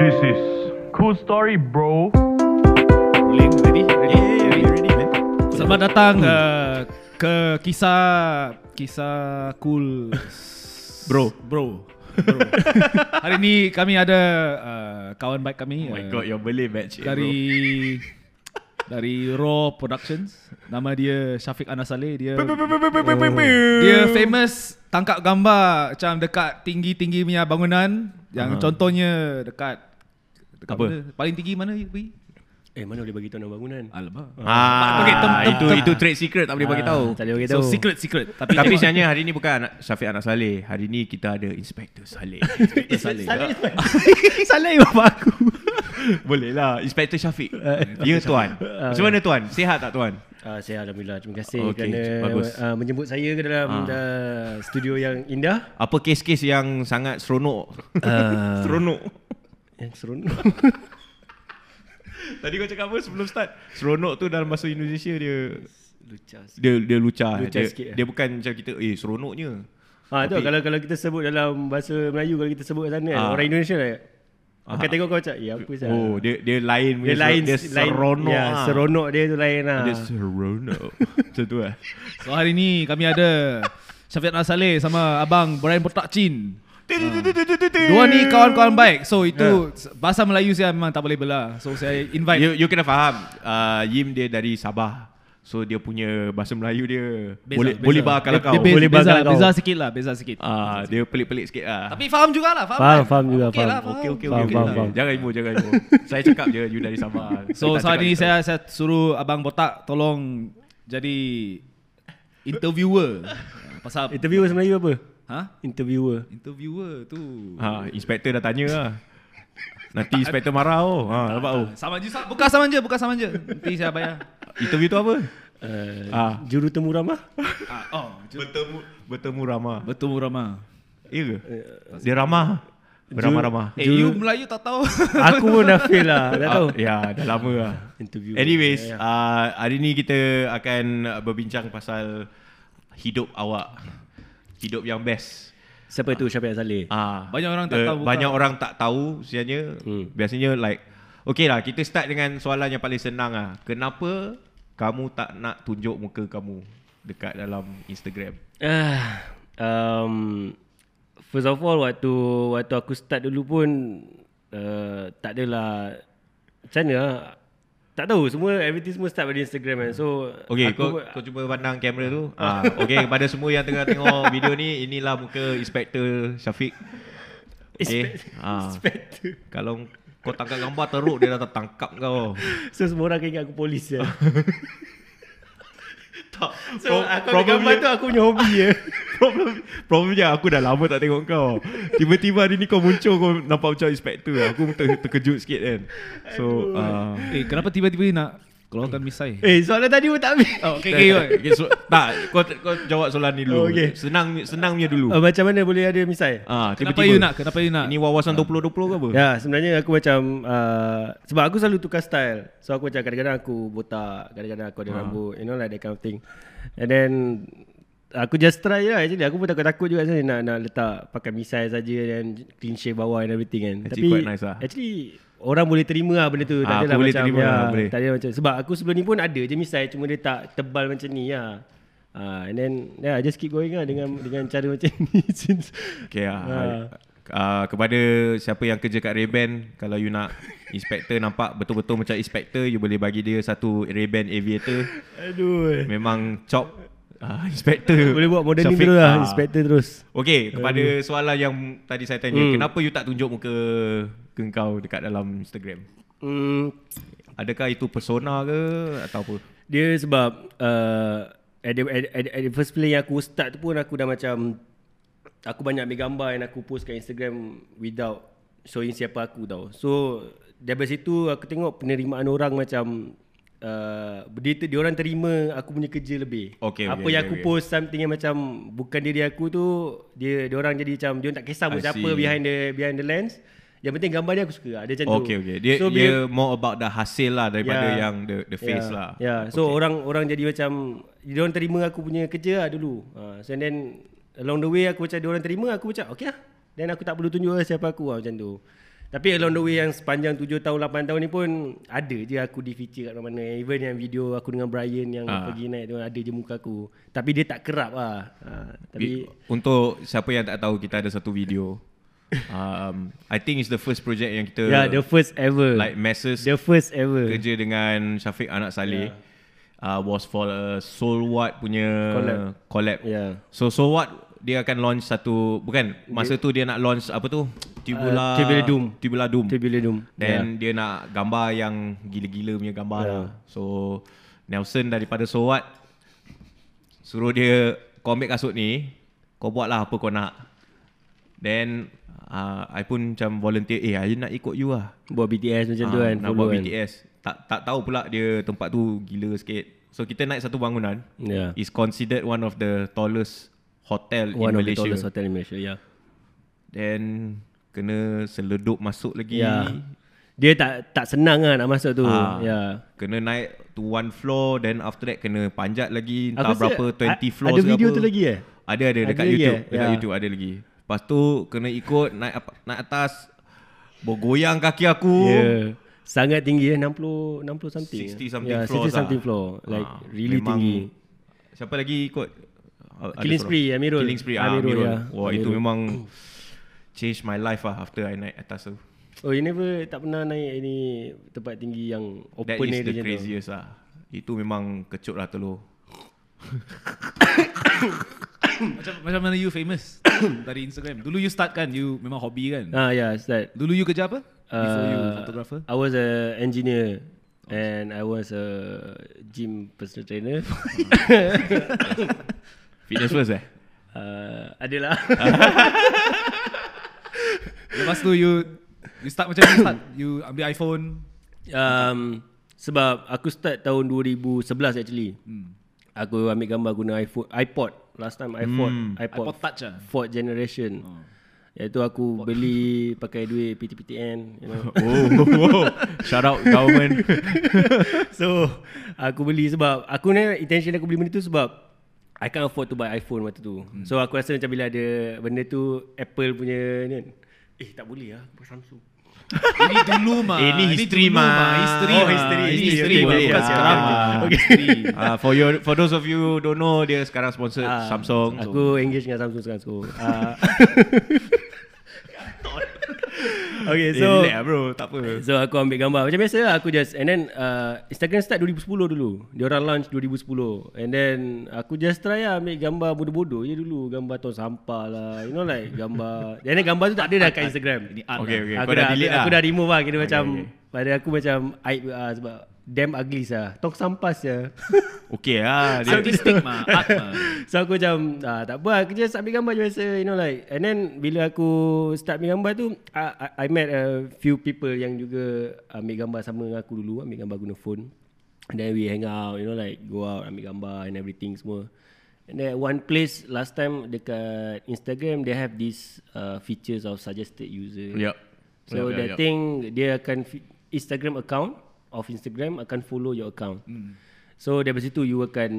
This is cool story, bro. Rolling ready? Ready? ready, ready man. Selamat datang uh, ke kisah kisah cool Bro. bro. bro. Hari ni kami ada uh, kawan baik kami Oh my uh, god, your Malay match eh, dari dari Raw Productions. Nama dia Syafiq Anas Saleh. Dia dia famous tangkap gambar macam dekat tinggi-tinggi punya bangunan yang Aha. contohnya dekat dekat Apa? mana? Paling tinggi mana pergi? Eh mana boleh bagi tahu nama bangunan? Alamak. Ah, Okay, tem- tem- itu tem- itu trade secret tak boleh bagi tahu. Tak boleh bagi So tahu. secret secret tapi Tapi sebenarnya hari ni bukan anak Syafiq anak Saleh. Hari ni kita ada Inspector Saleh. Inspector Saleh. Saleh bapa aku. Boleh lah Inspector Syafiq. Ya tuan. Macam mana tuan? Sihat tak tuan? Ah, saya alhamdulillah terima kasih Okey, kerana bagus. uh, menjemput saya ke dalam Ah. uh, studio yang indah. Apa kes-kes yang sangat seronok? Ah. seronok. Yang seronok. Tadi kau cakap apa sebelum start? Seronok tu dalam bahasa Indonesia dia Lucah. sikit. dia dia lucah. Lucah dia, sikit, eh? dia bukan macam kita eh seronoknya. Ah tu kalau kalau kita sebut dalam bahasa Melayu kalau kita sebut kat sana Ah. orang Indonesia lah. Ah. Akan tengok kau macam, ya apa sah. Oh, dia dia lain dia lain dia lain, seronok. ya, ah. seronok dia tu lain lah. Dia seronok. Macam tu lah. So hari ni kami ada Syafiq Anas Saleh sama abang Brian Botak Chin. Dua ni kawan-kawan baik. So itu bahasa Melayu saya memang tak boleh belah. So saya invite You, you kena faham uh, Yim dia dari Sabah So dia punya bahasa Melayu dia Beza, Boleh beza. boleh bakal Dia- kau Dia, beza, Boleh beza, bakal kau. beza sikit lah, beza sikit. Ah, Dia pelik-pelik sikit lah Tapi faham jugalah, faham. Faham, kan? faham juga, Okey faham. lah, faham. Okey okey Faham, okey. faham, okey. faham. Jangan imo jangan imo. Saya cakap je you dari Sabah. So saat cakap ni itu. saya saya suruh abang Botak tolong jadi interviewer. Pasal Interviewer bahasa Melayu apa? Ha? Interviewer. Interviewer tu. ha, inspektor dah tanya lah. Nanti inspektor marah oh. Ha, nampak oh. Sama je, bukan sama je, bukan sama je. Nanti saya bayar. Interview tu apa? Uh, Ah. Juru temu ramah? Ah, oh, ju- Bertemu bertemu ramah. betul ramah. Ya ke? Dia ramah. Beramah-ramah. Eh, you Melayu tak tahu. Aku pun dah fail lah. Dah tahu. Ah, ya, dah lama lah. Interview. Anyways, Ya, ya. uh, hari ni kita akan berbincang pasal hidup awak. Hidup yang best. Siapa tu Syafiq Saleh? Ah, Banyak orang tak eh, tahu bukan? Banyak orang tak tahu sebenarnya. Hmm. Biasanya like Okay lah, kita start dengan soalan yang paling senang lah. Kenapa kamu tak nak tunjuk muka kamu dekat dalam Instagram? Ah, um, first of all waktu waktu aku start dulu pun uh, tak adalah macam mana. Tak tahu semua everything semua start pada Instagram kan. So Okay, aku, kau, kau cuba pandang kamera tu. ah, okay, kepada semua yang tengah tengok video ni, inilah muka Inspektor Syafiq. Okay. Ah. Inspector. Kalau kau tangkap gambar teruk dia dah tangkap kau. So semua orang akan ingat aku polis je. Tak. So aku ambil gambar tu aku punya hobi je. problem problemnya aku dah lama tak tengok kau. Tiba-tiba hari ni kau muncul kau nampak macam inspektor. Aku ter, terkejut sikit kan. So uh, eh, kenapa tiba-tiba nak keluarkan misai? Eh soalan tadi pun tak habis. Oh, okay, okay, okay. okay, so, tak kau kau jawab soalan ni dulu. Oh, okay. Senang senang punya dulu. Uh, macam mana boleh ada misai? Ah, Kenapa tiba-tiba. you nak? Kenapa you nak? Ini wawasan 2020 ke apa? Ya sebenarnya aku macam uh, Sebab aku selalu tukar style So aku macam kadang-kadang aku botak Kadang-kadang aku ada rambut You know like that kind of thing And then Aku just try lah actually Aku pun takut-takut juga sebenarnya nak, nak letak pakai misai saja Dan clean shave bawah and everything kan Actually quite nice lah. Actually Orang boleh terima lah benda tu Tak aku adalah boleh macam terima ya, lah, boleh. Tak ada macam Sebab aku sebelum ni pun ada je misai Cuma dia tak tebal macam ni lah uh, And then yeah, just keep going lah Dengan dengan cara macam ni Since Okay lah. Ah. Uh, kepada siapa yang kerja kat Ray-Ban Kalau you nak inspektor nampak betul-betul macam inspektor You boleh bagi dia satu Ray-Ban Aviator Aduh Memang chop uh, inspektor Boleh buat modeling Syafiq. dulu lah Ah. Inspector terus Okay, kepada soalan yang tadi saya tanya, Hmm. kenapa you tak tunjuk muka ke kau dekat dalam Instagram? hmm, Adakah itu persona ke atau apa? Dia sebab uh, at, the, at, at, at the first play yang aku start tu pun Aku dah macam Aku banyak ambil gambar yang aku post kat Instagram Without showing siapa aku tau So Dari situ aku tengok penerimaan orang macam uh, dia, dia orang terima aku punya kerja lebih. Okay, Apa okay, yang okay, aku okay. post something yang macam bukan diri aku tu, dia dia orang jadi macam dia tak kisah pun siapa behind the behind the lens. Yang penting gambar dia aku suka. Ada macam tu. Okay okay. Dia so, dia more about the hasil lah daripada Yeah. yang the the face yeah, lah. Yeah. So orang orang jadi macam dia orang terima aku punya kerja lah dulu. Ha, so and then along the way aku macam dia orang terima aku macam okay lah. Then aku tak perlu tunjuk lah siapa aku lah macam tu. Tapi along the way yang sepanjang 7 tahun 8 tahun ni pun ada je aku di feature kat mana-mana. Even yang video aku dengan Brian yang Ah. pergi naik tu ada je muka aku. Tapi dia tak kerap lah. Ha, tapi Untuk siapa yang tak tahu kita ada satu video. um, I think it's the first project yang kita yeah, the first ever. like masses the first ever. kerja dengan Syafiq anak Saleh. Uh, was for a Soul What punya Collab. collab. Yeah. So Soul What dia akan launch satu bukan masa tu dia nak launch apa tu? Tubular Uh, Tubular Doom. Tubular Doom. Tubular Doom. Then dia nak gambar yang gila-gila punya gambar Yeah. lah. So Nelson daripada So What suruh dia kau ambil kasut ni, kau buatlah apa kau nak. Then uh, I pun macam volunteer, eh I nak ikut you lah. Buat BTS macam tu Ah, kan. Nak buat kan. BTS. Tak tak tahu pula dia tempat tu gila sikit. So kita naik satu bangunan. Yeah. Is considered one of the tallest hotel One in of the Malaysia. tallest hotel in Malaysia. Yeah. Then kena seledup masuk lagi. Yeah. Dia tak tak senang lah nak masuk tu. Ah. Yeah. Kena naik to one floor then after that kena panjat lagi entah Aku berapa 20 a- floors Ada video apa. tu lagi eh? Ada ada dekat Ada lagi YouTube, eh? dekat Ya. YouTube ada lagi. Lepas tu kena ikut naik naik atas bergoyang kaki aku. Yeah. Sangat tinggi eh 60 60 something. 60 something yeah, floors 60 something lah. floor. Like Ah, really tinggi. Siapa lagi ikut? Killing. Spree, Amirul. Killing Spree, ah, Amirul, Amirul. ya. Wah, itu Amirul. memang change my life lah after I naik atas tu. Oh, you never tak pernah naik ini tempat tinggi yang That open is area the tu? craziest lah. Itu memang kecut lah telur. Macam macam mana you famous dari Instagram? Dulu you start kan, you memang hobi kan? Ah, yeah, start. Dulu you kerja apa? Before you Uh, photographer? I was a engineer and I was a gym personal trainer. Fitness first eh? uh, adalah. Lepas tu you you start macam you start you ambil iPhone. um, sebab aku start tahun 2011 actually. Hmm. Aku ambil gambar guna iPhone, iPod. Last time iPod, Hmm. iPod, iPod Touch ah. Fourth generation. Oh. Iaitu aku beli pakai duit PTPTN, you know. Oh, shout out government. so aku beli sebab aku ni intention aku beli benda tu sebab I can't afford to buy iPhone waktu tu. Hmm. So aku rasa macam bila ada benda tu Apple punya ni kan. Eh tak boleh lah buat Samsung. Ini dulu mah. Eh, ni history mah. History Oh, mah. history, Ini history. history Okay, boleh. Bukan Ah, sekarang okay. mah. Okay. History. uh, for your for those of you don't know dia sekarang sponsor Ah, Samsung. Aku engage dengan Samsung sekarang so. Uh, okay Eh, so relax lah bro, tak apa. So aku ambil gambar Macam biasa lah aku just And then uh, Instagram start 2010 dulu Dia orang launch 2010 And then Aku just try lah Ambil gambar bodoh-bodoh je dulu Gambar tong sampah lah You know like gambar And then gambar tu tak ada dah kat Instagram Ini art Okay, lah. okay. aku Kau dah delete Aku lah. dah remove lah Kira Okay, macam okay. Pada aku macam Aib uh, Sebab Damn ugly lah Tong sampah ya. Okay lah. Dia, Artistic mah, art mah. So aku macam ah, Tak apa Aku just ambil gambar je biasa You know like And then Bila aku Start ambil gambar tu I, I, I met a few people Yang juga Ambil gambar sama dengan aku dulu Ambil gambar guna phone And then we hang out You know like Go out ambil gambar And everything semua And then one place Last time Dekat Instagram They have this uh, Features of suggested user Yup. So Yup, yup, that yup. thing Dia akan Instagram account Of Instagram Akan follow your account Hmm. So dari situ you akan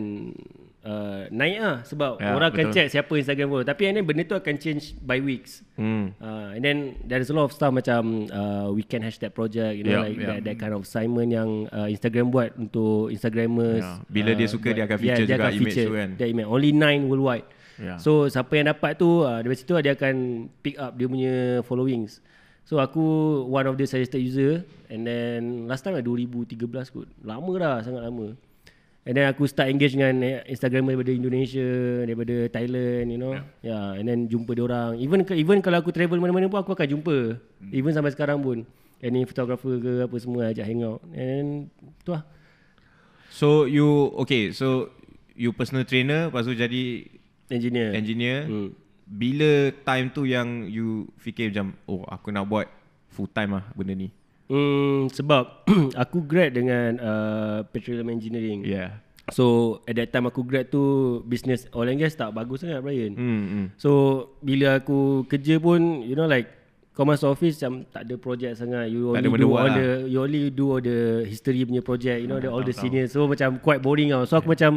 uh, naik lah sebab Ya, orang akan betul. check siapa Instagram follow. Tapi and then benda tu akan change by weeks. hmm. Uh, and then there is a lot of stuff macam uh, weekend hashtag project, you know Yeah, like yeah. That, that kind of assignment yang uh, Instagram buat untuk Instagrammers. Yeah. Bila dia suka, dia akan feature dia juga akan image feature tu kan. Dia image only nine worldwide. Yeah. So siapa yang dapat tu uh, dari situ dia akan pick up dia punya followings. So aku one of the suggested user and then last time 2013 kot. Lama dah, sangat lama. And then aku start engage dengan Instagramer daripada Indonesia, daripada Thailand, you know. Yeah. yeah, and then jumpa dia orang. Even even kalau aku travel mana-mana pun aku akan jumpa. Hmm. Even sampai sekarang pun. Any photographer ke apa semua ajak hang out. And tu lah. So you okay, so you personal trainer lepas tu jadi Engineer. engineer. Hmm. Bila time tu yang you fikir macam oh aku nak buat full time lah benda ni. Hmm, sebab aku grad dengan uh, petroleum engineering. Yeah. So at that time aku grad tu business oil and gas tak bagus sangat Brian. Hmm. hmm. So bila aku kerja pun you know like kau masuk office macam tak ada project sangat you only do all lah. the you only do all the history punya project you know the, all the senior so macam quite boring tau so aku macam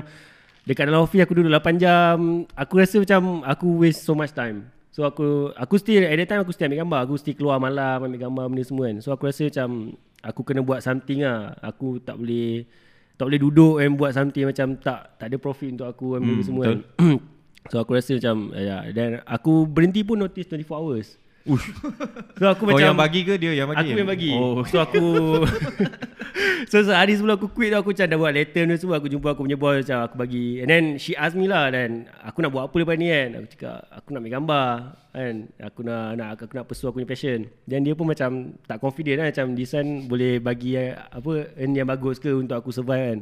dekat dalam office aku duduk 8 jam aku rasa macam aku waste so much time So aku aku still at that time aku still ambil gambar. Aku still keluar malam ambil gambar benda semua kan. So aku rasa macam aku kena buat something lah. Aku tak boleh tak boleh duduk and buat something macam tak tak ada profit untuk aku ambil hmm, semua kan. so aku rasa macam ya dan aku berhenti pun notice 24 hours. Ush. So aku Kau macam yang bagi ke dia? Yang bagi? Aku yang bagi. Oh. So aku So sehari sebelum aku quit tu Aku macam dah buat letter ni semua. Aku jumpa aku punya boss Macam aku bagi. And then she asked me lah Dan aku nak buat apa lepas ni kan? Aku cakap Aku nak ambil gambar kan? Aku nak, nak Aku nak pursue aku punya passion. Dan dia pun macam Tak confident lah Macam one Boleh bagi eh, Apa Earn yang bagus ke Untuk aku survive kan?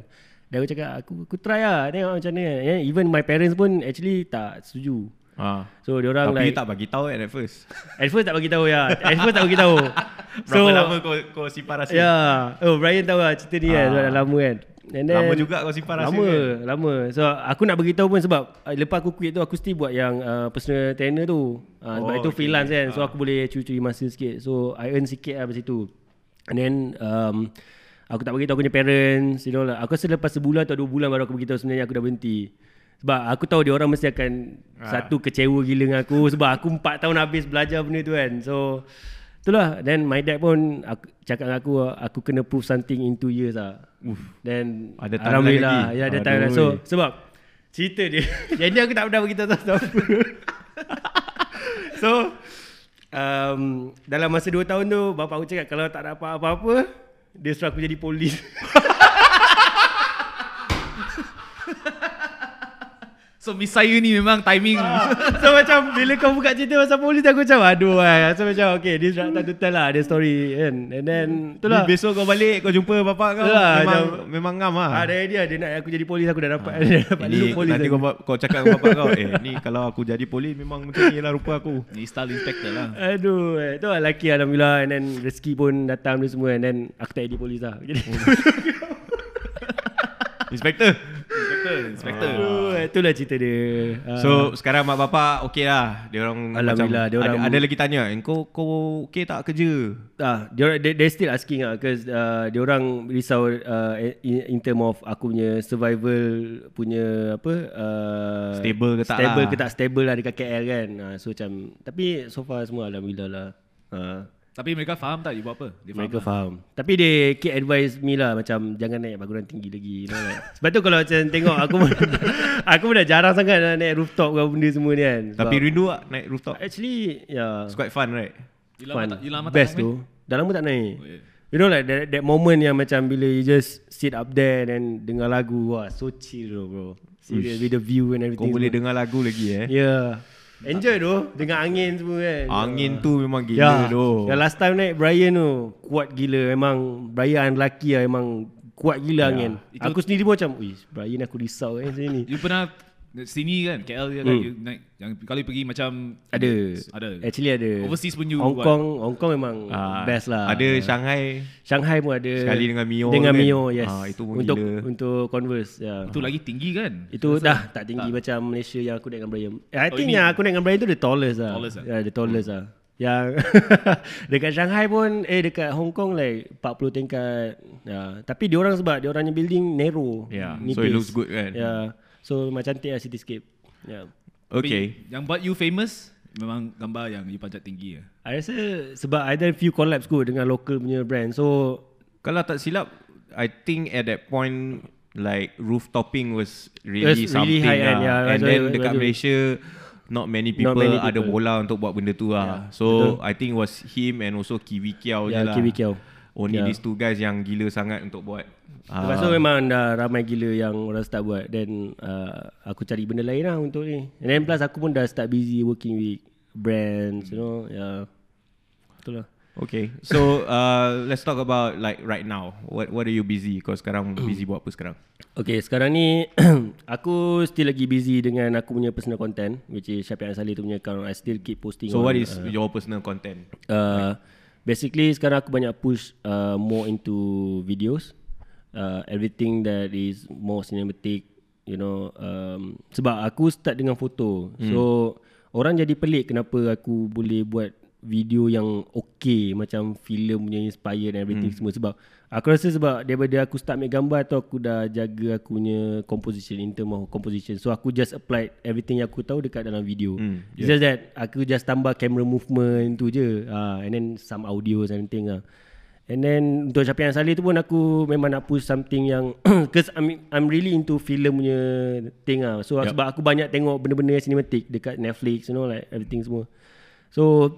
Dan aku cakap Aku aku try lah. Tengok macam ni kan Even my parents pun Actually tak setuju Ah. So diorang Tapi like you tak bagi tahu at first. At first tak bagi tahu ya At first tak bagi tahu Berapa lama kau kau simpan rahsia? Ya. Oh Brian tahu lah cerita ni kan. Ah. Dah lama kan. And then, Lama juga kau simpan rahsia Lama, kan? lama. So aku nak beritahu pun sebab uh, lepas aku quit tu aku still buat yang uh, personal trainer tu. Uh, sebab Oh, itu okay. freelance kan. So Ah. aku boleh curi-curi masa sikit. So I earn sikit lah dari situ. And then um, aku tak beritahu aku punya parents, you know lah. Aku rasa lepas sebulan atau dua bulan baru aku beritahu sebenarnya aku dah berhenti. Sebab aku tahu dia orang mesti akan Ah. satu kecewa gila dengan aku sebab aku 4 tahun habis belajar benda tu kan. So itulah then my dad pun aku, cakap dengan aku aku kena prove something in 2 years lah. Then Ada alhamdulillah lagi? ya ada Aduh. timeline. So sebab cerita dia jadi aku tak pernah beritahu tahu apa. so um, dalam masa 2 tahun tu bapak aku cakap kalau tak dapat apa-apa dia suruh aku jadi polis. So miss saya ni memang timing. so macam bila kau buka cerita pasal polis aku macam aduh ai. So macam okay this tak total lah ada story kan. And then itulah. Besok kau balik kau jumpa bapak kau Itulah, memang macam- memang ngam ah. Ada idea dia nak aku jadi polis aku dah dapat dah dapat Ini dulu polis. nanti aku. kau, kau cakap dengan bapak kau Eh ni kalau aku jadi polis Memang macam ni lah rupa aku Ni style inspector lah. Aduh, eh. tu lah laki alhamdulillah and then rezeki pun datang ni semua and then aku tak jadi polis lah. Jadi Inspector Inspector, inspector. Aduh, eh, itulah cerita dia. Ah. So sekarang mak bapak okey lah Dia orang Alhamdulillah, macam, dia orang- ada, ada lagi tanya Kau kau okey tak kerja Ah, dia they, they still asking ah because uh, dia orang risau uh, in, in term of aku punya survival punya apa uh, Stable ke tak stable lah. ke tak stable lah dekat KL kan. Uh, so macam tapi so far semua alhamdulillah lah. Uh, Tapi mereka faham tak you buat apa? Dia mereka lah. faham. Tapi dia keep advise me lah macam jangan naik bangunan tinggi lagi. You know, like. Sebab tu kalau macam tengok aku pun aku pun dah jarang sangat nak naik rooftop ke benda semua ni kan. Tapi Sebab- rindu tak naik rooftop actually ya It's quite fun right You lama fun. tak, you lama tak Best naik, tu. Dah lama tak naik. Oh, yeah. You know like that, that moment yang macam bila you just sit up there and dengar lagu. Wah, so chill bro. bro. Serious with the view and everything. Kau boleh dengar lagu lagi eh Yeah. Enjoy tu Dengar angin semua kan. Angin tu memang Ya. gila tu. Yang last time naik Brian tu Kuat gila. Memang Brian unlucky lah Memang Kuat gila angin. Itu- Aku sendiri pun macam Wih Brian aku risau kan sini You pernah sini kan KL dia kan you naik yang kali pergi macam Hmm. Ada ada Actually ada Overseas pun you Hong buat. Kong Hong Kong memang Ah, Best lah Ada Shanghai Shanghai pun ada Sekali dengan Mio Dengan kan? Mio yes Ah, itu pun Untuk gila. untuk Converse ya. itu lagi tinggi kan Itu dah tak tinggi macam Malaysia yang aku naik dengan Brian. Eh, I Oh, think you yang aku naik dengan Brian tu the tallest lah. Tallest lah? Ya, the tallest lah. Yang dekat Shanghai pun eh dekat Hong Kong like 40 tingkat. Ya, tapi dia orang sebab dia orangnya building narrow. Yeah, nipis. so it looks good kan? Ya. So memang cantik lah cityscape. Ya. Okay Tapi yang buat you famous memang gambar yang you panjat tinggi ya. I rasa sebab ada few collabs kot dengan local punya brand. So Kalau tak silap I think at that point Like rooftoping was really was really something high end, lah. yeah. And then why- dekat why- Malaysia Not many people, many ada people. bola untuk buat benda tu lah So I think was him and also Kiwi Kiao je Ya, lah Kiwi Kiao. Only Ya. these two guys yang gila sangat untuk buat Lepas tu memang dah ramai gila yang orang start buat. Then uh, aku cari benda lain lah untuk ni. And then plus aku pun dah start busy working with brands You know. Ya. Yeah. Betul lah. Okay. So uh, let's talk about like right now. What what are you busy? Kau sekarang busy buat apa sekarang? Okay sekarang ni Aku still lagi busy dengan aku punya personal content Which is Syafiq Ansali tu punya account. I still keep posting So on, what is your personal content? uh, Basically sekarang aku banyak push uh, more into videos uh, Everything that is more cinematic You know um, Sebab aku start dengan foto. Hmm. So Orang jadi pelik kenapa aku boleh buat video yang okay macam filem punya inspired and everything hmm. semua. Sebab aku rasa sebab daripada aku start ambil gambar tu aku dah jaga aku punya composition in term of composition. So aku just applied everything yang aku tahu dekat dalam video. Hmm, it's just that aku just tambah camera movement tu je. Uh, and then some audio everything lah And then untuk Syafiq Ansari tu pun aku memang nak push something yang Cause I'm, I'm really into film punya thing lah So yep. sebab aku banyak tengok benda-benda cinematic dekat Netflix you know like everything semua So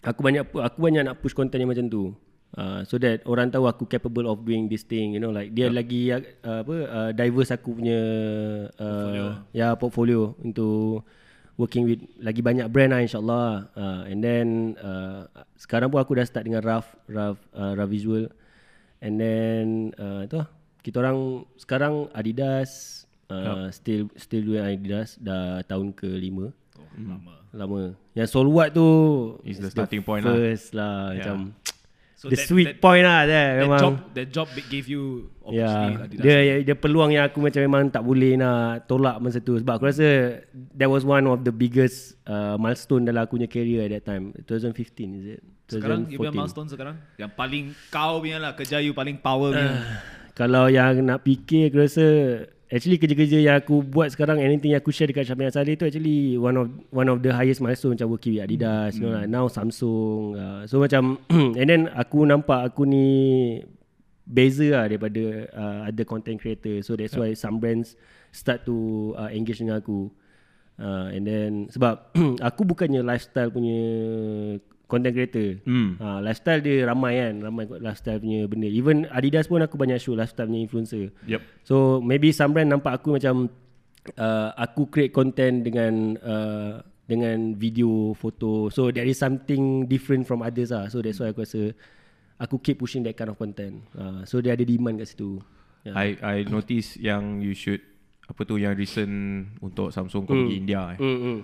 aku banyak aku banyak nak push content yang macam tu uh, So that orang tahu aku capable of doing this thing you know like Dia yep. lagi uh, apa uh, diverse aku punya uh, portfolio. Ya portfolio untuk working with lagi banyak brand lah insyaallah uh, and then uh, sekarang pun aku dah start dengan rough rough uh, rough visual and then uh, tu lah kita orang sekarang Adidas uh, yep. still still doing Adidas dah tahun ke-5 Oh, lama. lama yang Solwat tu Is the starting point lah. first lah, Yeah. macam So the that- sweet that- point lah there That memang job, that job gave you opportunity. Ya, Adidas. dia, dia dia peluang yang aku macam memang tak boleh nak tolak masa tu sebab aku rasa that was one of the biggest uh, milestone dalam aku punya career at that time. 2015 is it? Sekarang you punya 2014. milestone sekarang Yang paling kau punya lah Kerja you paling power punya Kalau yang nak fikir aku rasa actually kerja-kerja yang aku buat sekarang anything yang aku share dekat Syafiq Ansari tu actually one of one of the highest milestone macam working with Adidas, you know like now Samsung. Uh, so macam and then aku nampak aku ni beza lah daripada uh, other content creator. So that's why some brands start to uh, engage dengan aku. Uh, and then sebab aku bukannya lifestyle punya content creator. Hmm. Ha, lifestyle dia ramai kan, ramai kot lifestyle punya benda. Even Adidas pun aku banyak show lifestyle punya influencer. Yep. So maybe some brand nampak aku macam uh, aku create content dengan uh, dengan video, foto. So there is something different from others lah. So that's why aku rasa aku keep pushing that kind of content. Uh, so dia ada demand kat situ. Yeah. I I notice yang you shoot apa tu yang recent untuk Samsung kau pergi India eh. Mm, mm.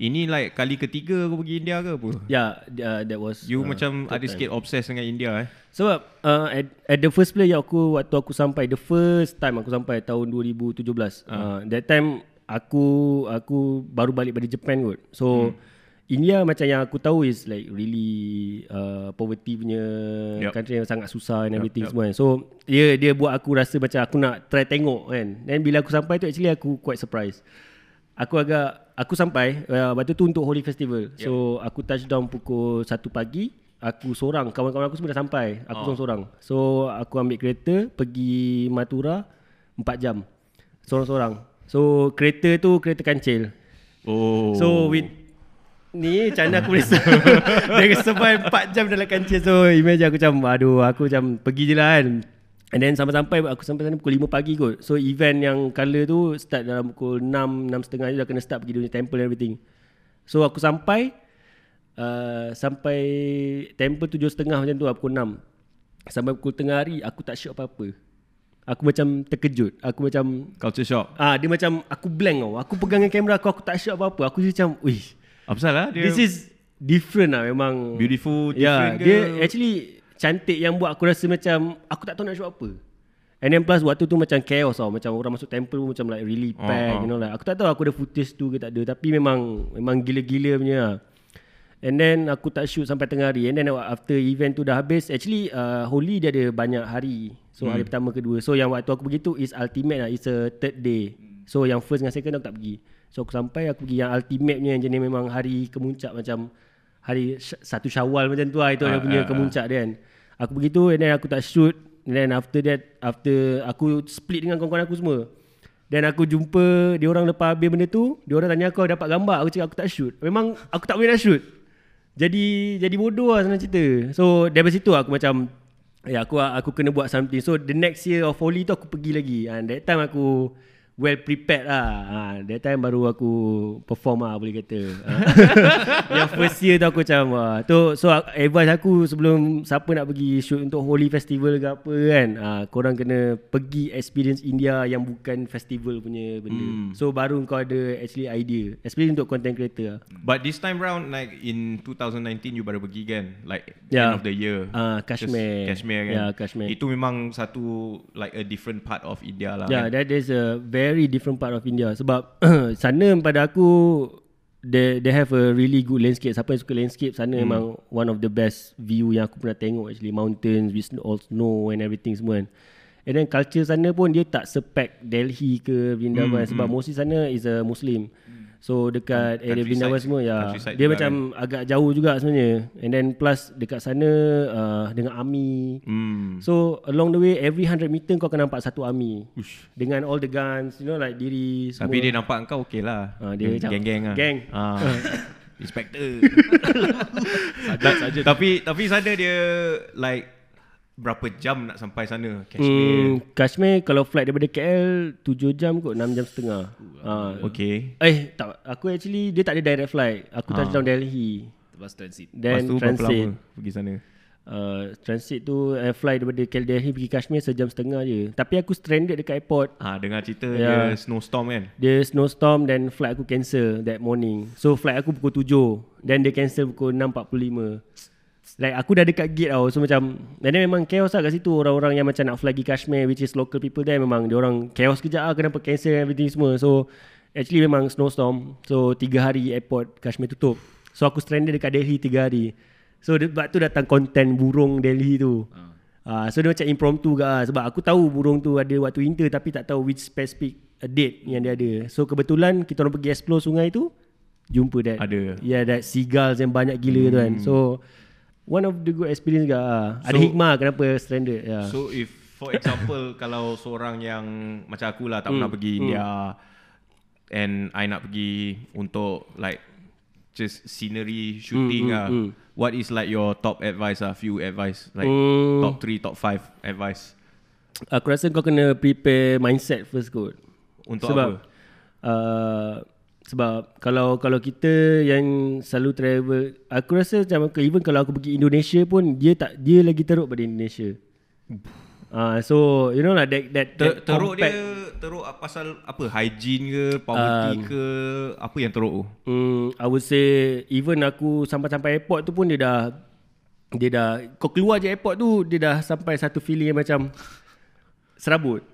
Ini like kali ketiga kau pergi India ke apa? Yeah, uh, that was You uh, macam ada time. sikit obsessed dengan India eh. Sebab uh, at, at the first place yang aku waktu aku sampai the first time aku sampai tahun 2017. Uh. Uh, that time aku aku baru balik dari Japan kot. So hmm. India macam yang aku tahu is like really uh, poverty punya yep. country yang sangat susah and everything yup. semua. kan. So dia dia buat aku rasa macam aku nak try tengok kan. Then bila aku sampai tu actually aku quite surprised. Aku agak aku sampai uh, waktu tu untuk Holy Festival. Yep. So aku touchdown pukul 1 pagi. Aku seorang, kawan-kawan aku semua dah sampai. Aku oh. seorang-seorang. So aku ambil kereta pergi Matura 4 jam. Seorang-seorang. So kereta tu kereta kancil. Oh. So with ni macam mana aku boleh Dia survive 4 jam dalam kancil So imagine aku macam Aduh aku macam pergi je lah kan And then sampai-sampai aku sampai sana pukul 5 pagi kot So event yang colour tu start dalam pukul 6, 6.30 je dah kena start pergi dia punya temple and everything So aku sampai uh, Sampai temple 7.30 macam tu lah pukul 6 Sampai pukul tengah hari aku tak shoot apa-apa Aku macam terkejut Aku macam culture shock. Ah dia macam aku blank tau. Aku pegang dengan kamera aku aku tak shoot apa-apa. Aku macam, "Wih, Apa pasal lah dia? This is different lah memang Beautiful, Ya different yeah, ke? dia actually Cantik yang buat aku rasa macam Aku tak tahu nak shoot apa. And then plus waktu tu macam chaos tau. Macam orang masuk temple pun macam like really Oh, packed oh. you know like Aku tak tahu aku ada footage tu ke tak ada. Tapi memang Memang gila-gila punya. Lah And then aku tak shoot sampai tengah hari. And then after event tu dah habis Actually uh, Holy dia ada banyak hari. So hmm. hari pertama kedua. So yang waktu aku pergi tu Is ultimate lah. It's a third day. So yang first dengan second aku tak pergi. So aku sampai aku pergi yang ultimate punya Yang jenis memang hari kemuncak macam Hari satu syawal macam tu lah. Itu Ah, dia punya ah, ah. kemuncak dia kan Aku pergi tu And then aku tak shoot And then after that After aku split dengan kawan-kawan aku semua dan aku jumpa dia orang lepas habis benda tu, dia orang tanya aku dapat gambar, aku cakap aku tak shoot. Memang aku tak boleh nak shoot. Jadi jadi bodoh lah senang cerita. So dari situ aku macam ya aku aku kena buat something. So the next year of Holy tu aku pergi lagi. And that time aku well prepared lah. Ha, that time baru aku perform lah boleh kata. Ha. Yang first year tu aku macam wah, tu so advice aku sebelum siapa nak pergi shoot untuk Holy Festival ke apa kan. Ha, korang kena pergi experience India yang bukan festival punya benda. Hmm. So baru kau ada actually idea. Especially untuk content creator lah. But this time round like in 2019 you baru pergi kan? Like Yeah. end of the year. Ah, Kashmir. Kashmir kan? Yeah, Kashmir. Itu memang satu like a different part of India lah Yeah, kan? that is a very different part of India sebab sana pada aku they they have a really good landscape. Siapa yang suka landscape sana hmm. memang one of the best view yang aku pernah tengok actually mountains with all snow and everything semua kan. And then culture sana pun dia tak sepek Delhi ke Vrindavan hmm, sebab hmm. mostly sana is a Muslim. Hmm. So dekat area Countryside- Vrindavan semua ya dia macam agak jauh juga sebenarnya. And then plus dekat sana uh, dengan army. Hmm. So along the way every 100 meter kau akan nampak satu army. Ush. Dengan all the guns, you know like diri semua. Tapi dia nampak kau okey lah. Ah, dia macam- geng-geng lah. Geng. Ah. Inspector. Sajak saja. tapi tapi sana dia like berapa jam nak sampai sana? Kashmir. Hmm, Kashmir kalau flight daripada KL 7 jam kot 6 jam setengah. Ah. Okay. Eh tak aku actually dia tak ada direct flight. Aku touchdown Delhi. Lepas transit. Lepas Then tu berapa transit. lama pergi sana? Uh, transit tu uh, fly daripada KL Delhi pergi Kashmir sejam setengah je. Tapi aku stranded dekat airport. Ah, dengar cerita Ya. dia snowstorm kan? Dia snowstorm dan flight aku cancel that morning. So flight aku pukul 7 dan dia cancel pukul 6.45. Like aku dah dekat gate tau. So macam Dan then memang chaos lah kat situ. Orang-orang yang macam nak fly pergi Kashmir Which is local people there Memang dia orang chaos kejap lah. Kenapa cancel everything semua. So Actually memang snowstorm. So 3 hari airport Kashmir tutup. So aku stranded dekat Delhi 3 hari. So sebab tu datang konten burung Delhi tu. Uh. So dia macam impromptu ke lah. Sebab aku tahu burung tu ada waktu winter Tapi tak tahu which specific uh, date yang dia ada. So kebetulan kita orang pergi explore sungai tu Jumpa that. Ada. Yeah that seagulls yang banyak gila hmm. tu kan. So One of the good experience lah. Ada So- hikmah kenapa stranded yeah. So if for example kalau seorang yang macam aku lah tak pernah pergi India and I nak pergi untuk like just scenery shooting lah. What is like your top advice ah? Few advice like Hmm. top 3 top 5 advice Aku rasa kau kena prepare mindset first kot untuk Sebab apa? uh, sebab kalau kalau kita yang selalu travel, aku rasa macam even kalau aku pergi Indonesia pun dia tak dia lagi teruk pada Indonesia. Ah uh, so you know lah that that, Ter, that teruk compact- dia teruk pasal apa hygiene ke poverty Um, ke apa yang teruk tu? Hmm, I would say even aku sampai-sampai airport tu pun dia dah dia dah kau keluar je airport tu dia dah sampai satu feeling yang macam serabut.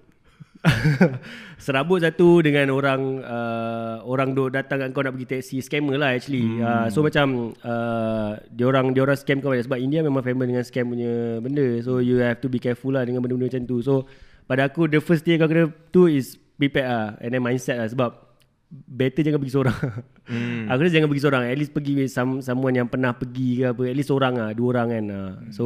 serabut satu dengan orang uh, orang duk datang kat kau nak pergi taxi scammer lah actually. Hmm. Uh, so macam uh, dia orang dia orang scam kau banyak sebab India memang famous dengan scam punya benda. So you have to be careful lah dengan benda-benda macam tu. So pada aku the first thing kau kena tu is prepare lah and then mindset lah sebab better jangan pergi seorang. Hmm. Aku rasa jangan pergi seorang. At least pergi with some, someone yang pernah pergi ke apa. At least seorang lah, dua orang kan. Ah. So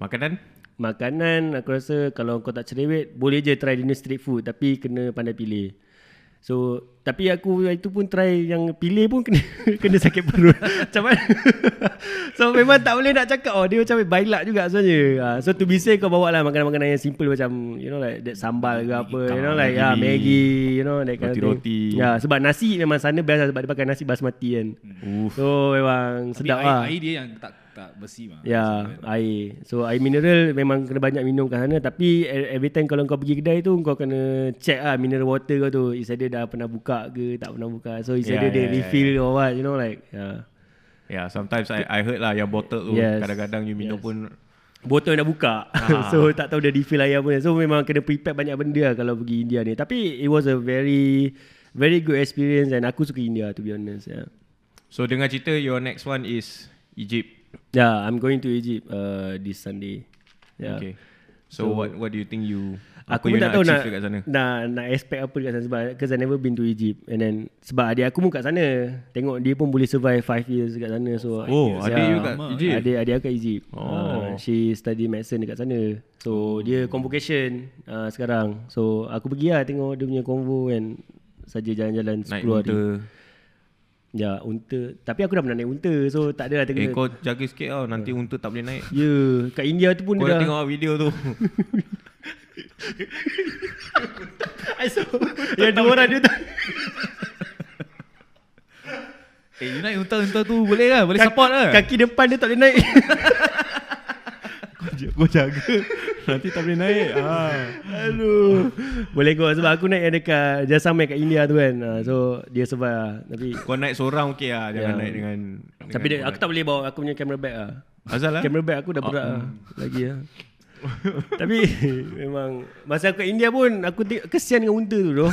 Makanan? Makanan aku rasa kalau kau tak cerewet boleh je try dinner street food tapi kena pandai pilih. So tapi aku itu pun try yang pilih pun kena kena sakit perut. macam mana? so memang tak boleh nak cakap oh dia macam bailak juga sebenarnya. Uh, so to be safe kau bawa lah makanan-makanan yang simple macam you know like that sambal ke apa you know like ya Maggi you know that kind of thing. Roti-roti. Ya sebab nasi memang sana biasa sebab dia pakai nasi basmati kan. Uf. So memang Tapi sedap air, lah. air dia yang tak tak bersih mah. Ya, air. So air mineral memang kena banyak minum kat sana tapi e- every time kalau kau pergi kedai tu kau kena check lah mineral water kau tu. Is either dah pernah buka ke tak pernah buka. So is Yeah, they yeah, yeah, refill or what, you know like. Yeah. Yeah, sometimes I I heard lah yang bottle tu Yes. kadang-kadang you minum Yes. pun Botol dah buka. Ah. so tak tahu dia refill air apa. So memang kena prepare banyak benda lah kalau pergi India ni. Tapi it was a very very good experience and aku suka India to be honest. Yeah. So dengar cerita your next one is Egypt. Yeah, I'm going to Egypt uh, this Sunday. Yeah. Okay. So, what what do you think you apa Aku you pun tak tahu nak, dekat sana? nak nak expect apa dekat sana sebab because I never been to Egypt and then sebab adik aku pun kat sana tengok dia pun boleh survive 5 years dekat sana so Oh, adik you kat. Egypt? adik adik aku kat Egypt Oh. uh, she study medicine dekat sana so dia convocation uh, sekarang so aku pergi lah tengok dia punya convo and saja jalan-jalan 10 Naik hari unta. Ya unta tapi aku dah pernah naik unta so tak adalah Eh tengok kau jaga sikit tau nanti unta tak boleh naik. ya kat India tu pun Kau dia dah dah tengok video tu. I saw yang dua orang dia tak Eh, you naik unta-unta tu boleh lah, boleh support lah. Kaki depan dia tak boleh naik kau jaga. nanti tak boleh naik. Ah. Aduh Boleh go Sebab aku naik yang dekat Jasamai kat India tu kan Ah, So dia survive lah Tapi Kau naik seorang okey lah jangan Ya. naik dengan Tapi dia, aku tak boleh bawa Aku punya camera bag lah Azal lah. Camera bag aku dah berat lah Lagi lah Tapi Memang Masa aku kat India pun Aku Kesian dengan unta tu doh.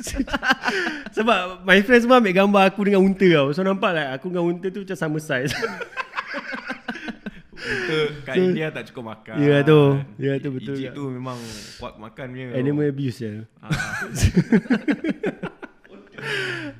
Sebab my friends semua ambil gambar aku dengan unta tau. So nampak lah aku dengan unta tu macam sama size. Kita kat India tak cukup makan. Ya, tu. Ya, tu betul Egypt tu memang kuat makan punya. Animal abuse ya. Ah.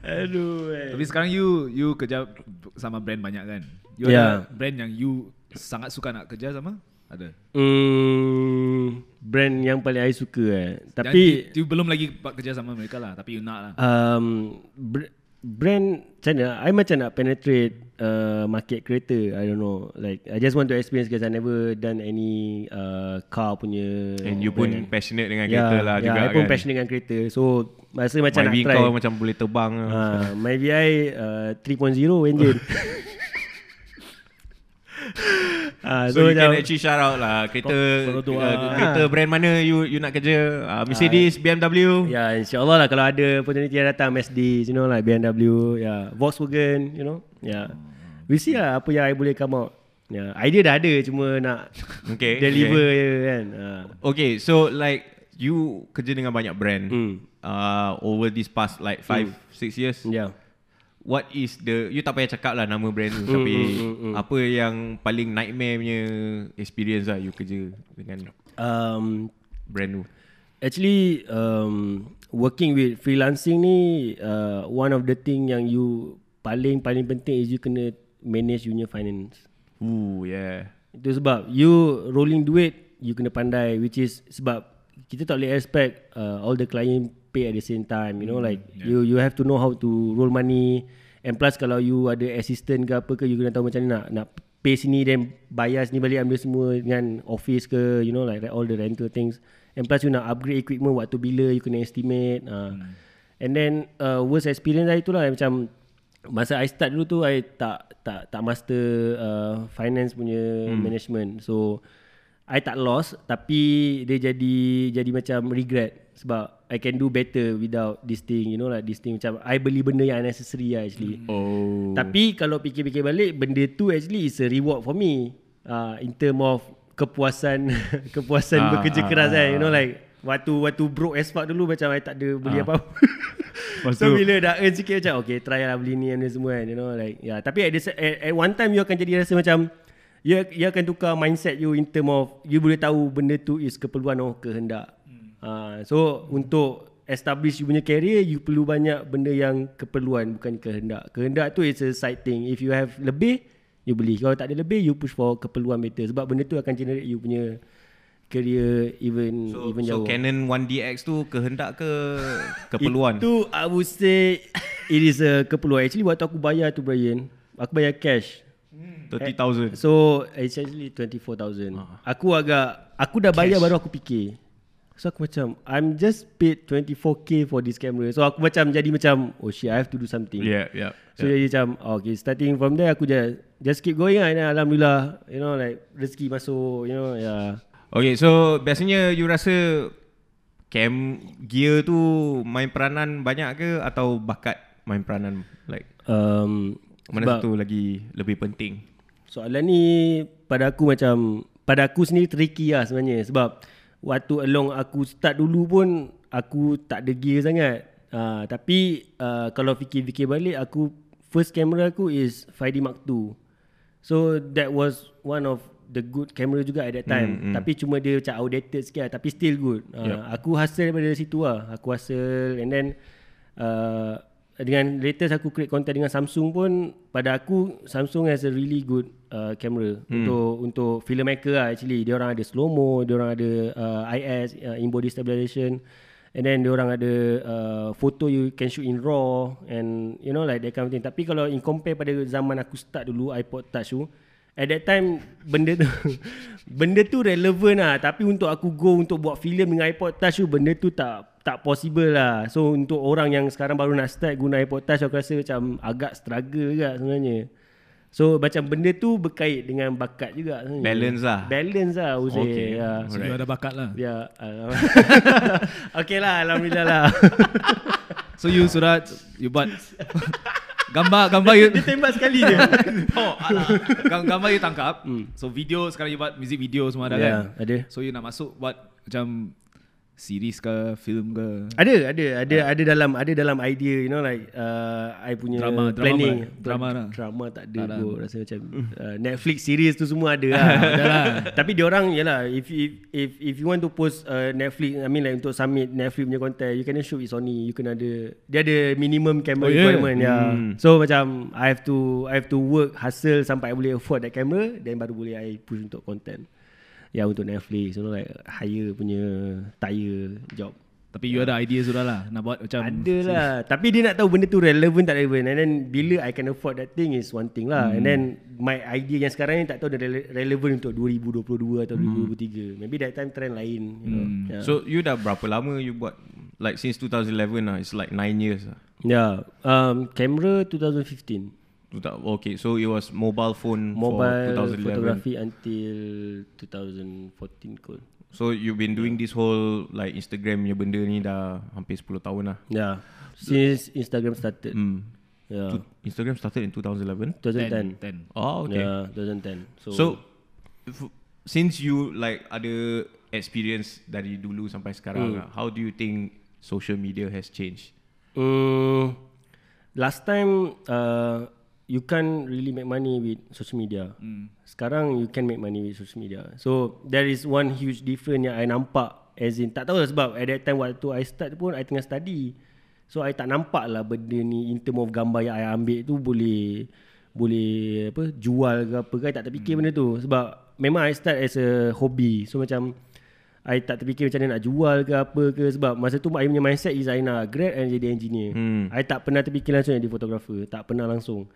Aduh. Eh. Tapi sekarang you you kerja sama brand banyak kan? You Ya. ada brand yang you sangat suka nak kerja sama? Ada. Hmm, brand yang paling I suka eh. Dan Tapi you, you belum lagi buat kerja sama mereka lah, tapi you nak lah. um, br- brand macam mana? I macam nak penetrate uh, market creator. I don't know. Like I just want to experience because I never done any uh, car punya. And you pun brand. passionate dengan Ya, kereta lah ya, juga I pun kan. passionate dengan kereta. So rasa macam nak Maybe try. kau macam boleh terbang. lah. Uh, my VI uh, 3.0 engine. Ah, So, you can actually shout out lah kereta Pro- uh, dua. kereta brand mana you you nak kerja uh, Mercedes, BMW. Ya, insyaAllah lah kalau ada opportunity yang datang Mercedes, you know like BMW, ya, yeah, Volkswagen, you know. Ya. Yeah. We see lah apa yang I boleh come out. Ya, yeah. idea dah ada cuma nak Okay, deliver okay. je kan. Uh. Okay, so like you kerja dengan banyak brand Hmm. uh, over this past like 5 6 years. Ya. Yeah. What is the you tak payah cakap lah nama brand tu Hmm, tapi hmm, hmm. apa yang paling nightmare punya experience lah you kerja dengan Um, brand tu. actually um, working with freelancing ni uh, one of the thing yang you paling paling penting is you kena manage you punya finance. Ooh, yeah. Itu sebab you rolling duit you kena pandai which is sebab kita tak boleh expect uh, all the client pay at the same time you know like you you have to know how to roll money. And plus kalau you ada assistant ke apa ke you kena tahu macam mana nak nak pay sini then bayar sini balik ambil semua dengan office ke you know like all the rental things. And plus you nak upgrade equipment waktu bila you kena estimate uh. and then uh, worst experience lah itulah macam masa I start dulu tu I tak tak tak master uh, finance punya hmm. management. So I tak lost tapi dia jadi jadi macam regret sebab I can do better without this thing you know like this thing macam I beli benda yang unnecessary lah actually Oh. tapi kalau fikir-fikir balik benda tu actually is a reward for me uh, in term of kepuasan kepuasan Ah, bekerja ah, keras kan ah, you know like waktu waktu broke as fuck dulu macam I tak ada beli Ah. apa-apa so bila dah earn sikit macam okay try lah beli ni and semua kan you know like yeah tapi at, the, at, at one time you akan jadi rasa macam you, you akan tukar mindset you in term of you boleh tahu benda tu is keperluan oh kehendak. Uh, so untuk establish you punya career you perlu banyak benda yang keperluan bukan kehendak kehendak tu is a side thing if you have lebih you beli kalau tak ada lebih you push for keperluan better sebab benda tu akan generate you punya career even So, even so jauh Canon 1DX tu kehendak ke keperluan? Itu I would say it is a keperluan. Actually waktu aku bayar tu Brian, aku bayar cash. 30,000. So it's actually 24,000. Aku agak aku dah bayar baru aku fikir. So aku macam I'm just paid 24k for this camera. So aku macam jadi macam oh shit I have to do something. Yeah, yeah. So jadi macam oh, okay starting from there aku just just keep going lah. And alhamdulillah you know like rezeki masuk you know yeah. Okay, so biasanya you rasa cam gear tu main peranan banyak ke atau bakat main peranan like Um, mana satu lagi lebih penting? Soalan ni pada aku macam pada aku sendiri tricky lah sebenarnya sebab waktu along aku start dulu pun aku tak ada gear sangat. Uh, tapi uh, kalau fikir-fikir balik aku first camera aku is 5D Mark II. So that was one of the good camera juga at that time. Hmm, hmm. Tapi cuma dia macam outdated sikit lah, tapi still good. Uh, Yup. Aku hasil daripada situ lah. Aku hasil and then uh, dengan latest aku create content dengan Samsung pun pada aku Samsung has a really good uh, camera hmm. untuk untuk filmmaker lah actually. Dia orang ada slow mo dia orang ada uh, IS uh, in body stabilization. And then dia orang ada uh, photo you can shoot in raw and you know like that kind of thing. Tapi kalau in compare pada zaman aku start dulu iPod touch tu At that time benda tu benda tu relevan lah. Tapi untuk aku go untuk buat filem dengan iPod touch tu benda tu tak tak possible lah. So untuk orang yang sekarang baru nak start guna iPod touch aku rasa macam agak struggle juga sebenarnya. So macam benda tu berkait dengan bakat juga sebenarnya. Balance lah. Balance lah Uzi. Okay. Ya. So you ada bakat lah. Ya. uh, okay lah alhamdulillah lah. So you surat you buat gambar gambar you Dia tembak sekali je. oh, alah. Gam- gambar you tangkap. So video sekarang you buat music video semua ada Ya, kan? ada. So you nak masuk buat macam Series ke, film ke? Ada, ada, ada, ada dalam ada dalam idea, you know like uh, I punya Drama- drama planning. apa? Drama lah. Drama tak ada Tak kot. Rasa macam uh, Netflix series tu semua ada lah. Tapi dia orang yalah if if if if you want to post uh, Netflix, I mean like untuk submit Netflix punya content, you kena shoot with Sony. You kena ada dia ada minimum Oh, camera yeah? requirement ya. Hmm. So macam I have to I have to work hustle sampai I boleh afford that camera, then baru boleh I push untuk content. Ya untuk Netflix, you know like hire punya tire job. Tapi you ada idea sudah lah nak buat macam Ada lah Tapi dia nak tahu benda tu relevant tak relevant And then bila I can afford that thing is one thing lah hmm. And then my idea yang sekarang ni tak tahu dia rele- relevant untuk 2022 atau hmm. 2023 Maybe that time trend lain you know. Hmm. yeah. So you dah berapa lama you buat like since 2011 lah. It's like 9 years lah. yeah. um, Camera 2015 Tu tak okay. So it was mobile phone Mobile for 2011. photography until 2014 kot So you've been doing this whole like Instagram punya benda ni dah hampir 10 tahun lah. Yeah Since Instagram started Hmm. Yeah Instagram started in 2011. 2010 10. Oh okay. Yeah 2010 So, So, f- since you like ada experience dari dulu sampai sekarang, mm. how do you think social media has changed? Mm, last time uh, you can't really make money with social media. Mm. Sekarang you can make money with social media. So there is one huge difference yang I nampak as in tak tahu lah sebab at that time waktu I start pun I tengah study. So I tak nampak lah benda ni in term of gambar yang I ambil tu boleh boleh apa jual ke apa kan I tak terfikir benda tu sebab memang I start as a hobby. So macam I tak terfikir macam mana nak jual ke apa ke sebab masa tu I punya mindset is I nak grad and jadi engineer. Hmm. I tak pernah terfikir langsung jadi fotografer, tak pernah langsung.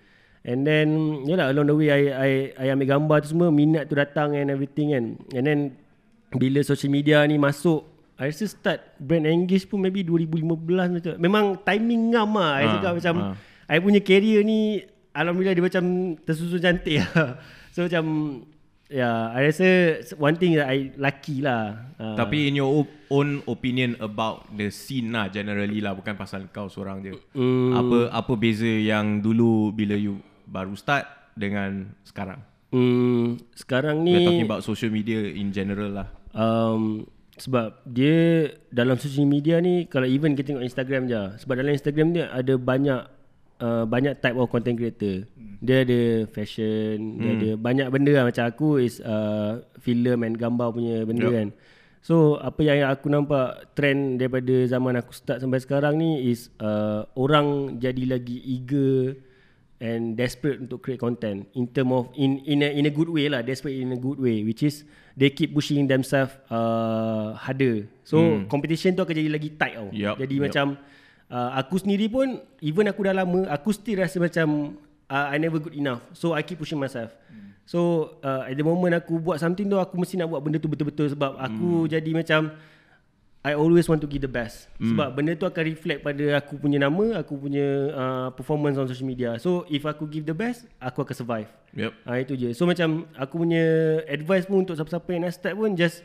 And then yalah along the way I I I ambil gambar tu semua minat tu datang and everything kan. And then bila social media ni masuk I rasa start brand engage pun maybe 2015 macam memang timing ngam lah. I Ah, cakap macam ah. I punya career ni alhamdulillah dia macam tersusun cantik lah. So macam ya yeah, I rasa one thing that I lucky lah. Uh, Tapi in your own opinion about the scene lah generally lah bukan pasal kau seorang je. Mm. Apa apa beza yang dulu bila you baru start dengan sekarang? Hmm, sekarang We're ni talking about social media in general lah. um, sebab dia dalam social media ni kalau even kita tengok Instagram je sebab dalam Instagram dia ada banyak uh, banyak type of content creator. Dia ada fashion, dia ada banyak benda lah macam aku is uh, film and gambar punya benda Yup. kan. So apa yang aku nampak trend daripada zaman aku start sampai sekarang ni is uh, orang jadi lagi eager and desperate untuk create content in term of in in a, in a good way lah desperate in a good way which is they keep pushing themselves uh, harder so hmm. competition tu akan jadi lagi tight tau Yup, jadi yup. macam uh, aku sendiri pun even aku dah lama aku still rasa macam uh, I never good enough so I keep pushing myself hmm. so uh, at the moment aku buat something tu aku mesti nak buat benda tu betul-betul sebab aku jadi macam I always want to give the best mm. Sebab benda tu akan reflect pada aku punya nama Aku punya uh, performance on social media So if aku give the best Aku akan survive Yep. ha, Itu je So macam aku punya advice pun Untuk siapa-siapa yang nak start pun Just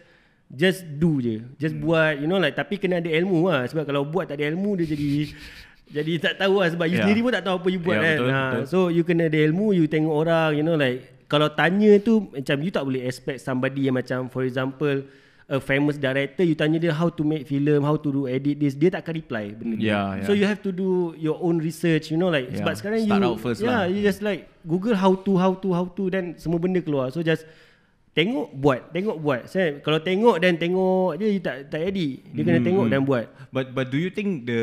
just do je Just mm. buat You know like Tapi kena ada ilmu lah Sebab kalau buat tak ada ilmu Dia jadi Jadi tak tahu lah Sebab you Yeah. sendiri pun tak tahu apa you buat Yeah, kan betul, ha, betul. So you kena ada ilmu You tengok orang You know like Kalau tanya tu Macam you tak boleh expect Somebody yang macam For example A famous director You tanya dia How to make film How to do edit this Dia tak akan reply benda ni. Yeah, So yeah. you have to do Your own research You know like Yeah, Sebab sekarang start you out first Yeah lah. you just like Google how to How to How to Then semua benda keluar So just Tengok buat Tengok buat Saya, Kalau tengok dan tengok je You tak, tak edit Dia kena Hmm, tengok hmm. dan buat But but do you think the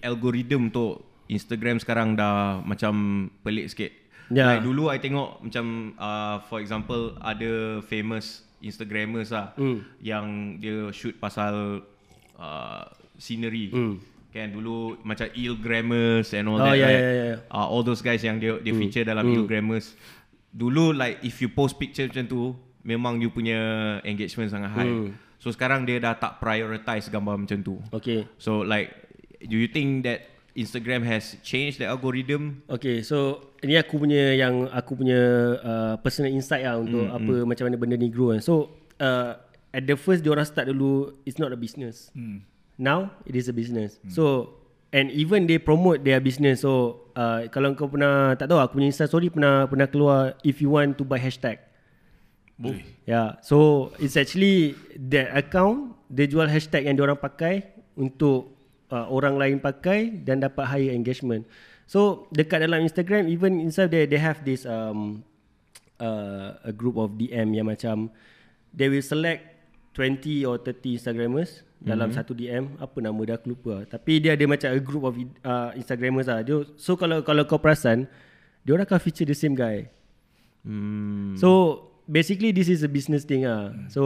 algorithm untuk Instagram sekarang dah macam pelik sikit? Ya. Like dulu I tengok macam uh, for example ada famous Instagrammers lah Hmm. yang dia shoot pasal uh, scenery. Hmm. Kan dulu macam Ilgrammers and all Oh, that yeah, right? yeah, yeah. Uh, all those guys yang dia dia feature dalam Ilgrammers. Dulu like if you post picture macam tu memang you punya engagement sangat high. So sekarang dia dah tak prioritize gambar macam tu. Okay So like do you think that Instagram has changed the algorithm? Okay, so ni aku punya yang aku punya uh, personal insight lah untuk mm, apa mm. macam mana benda ni grow kan. So uh, at the first diorang start dulu it's not a business. Mm. Now it is a business. Mm. So and even they promote their business. So uh, kalau kau pernah tak tahu aku punya Insta story pernah pernah keluar if you want to buy hashtag. Yeah, so it's actually that account dia jual hashtag yang diorang pakai untuk uh, orang lain pakai dan dapat higher engagement. So dekat dalam Instagram even inside they they have this um uh, a group of DM yang macam they will select 20 or 30 Instagrammers mm-hmm. dalam satu DM apa nama dia aku lupa tapi dia ada macam a group of uh, Instagrammers lah dia, so kalau kalau kau perasan dia orang akan feature the same guy Hmm. So basically this is a business thing ah. So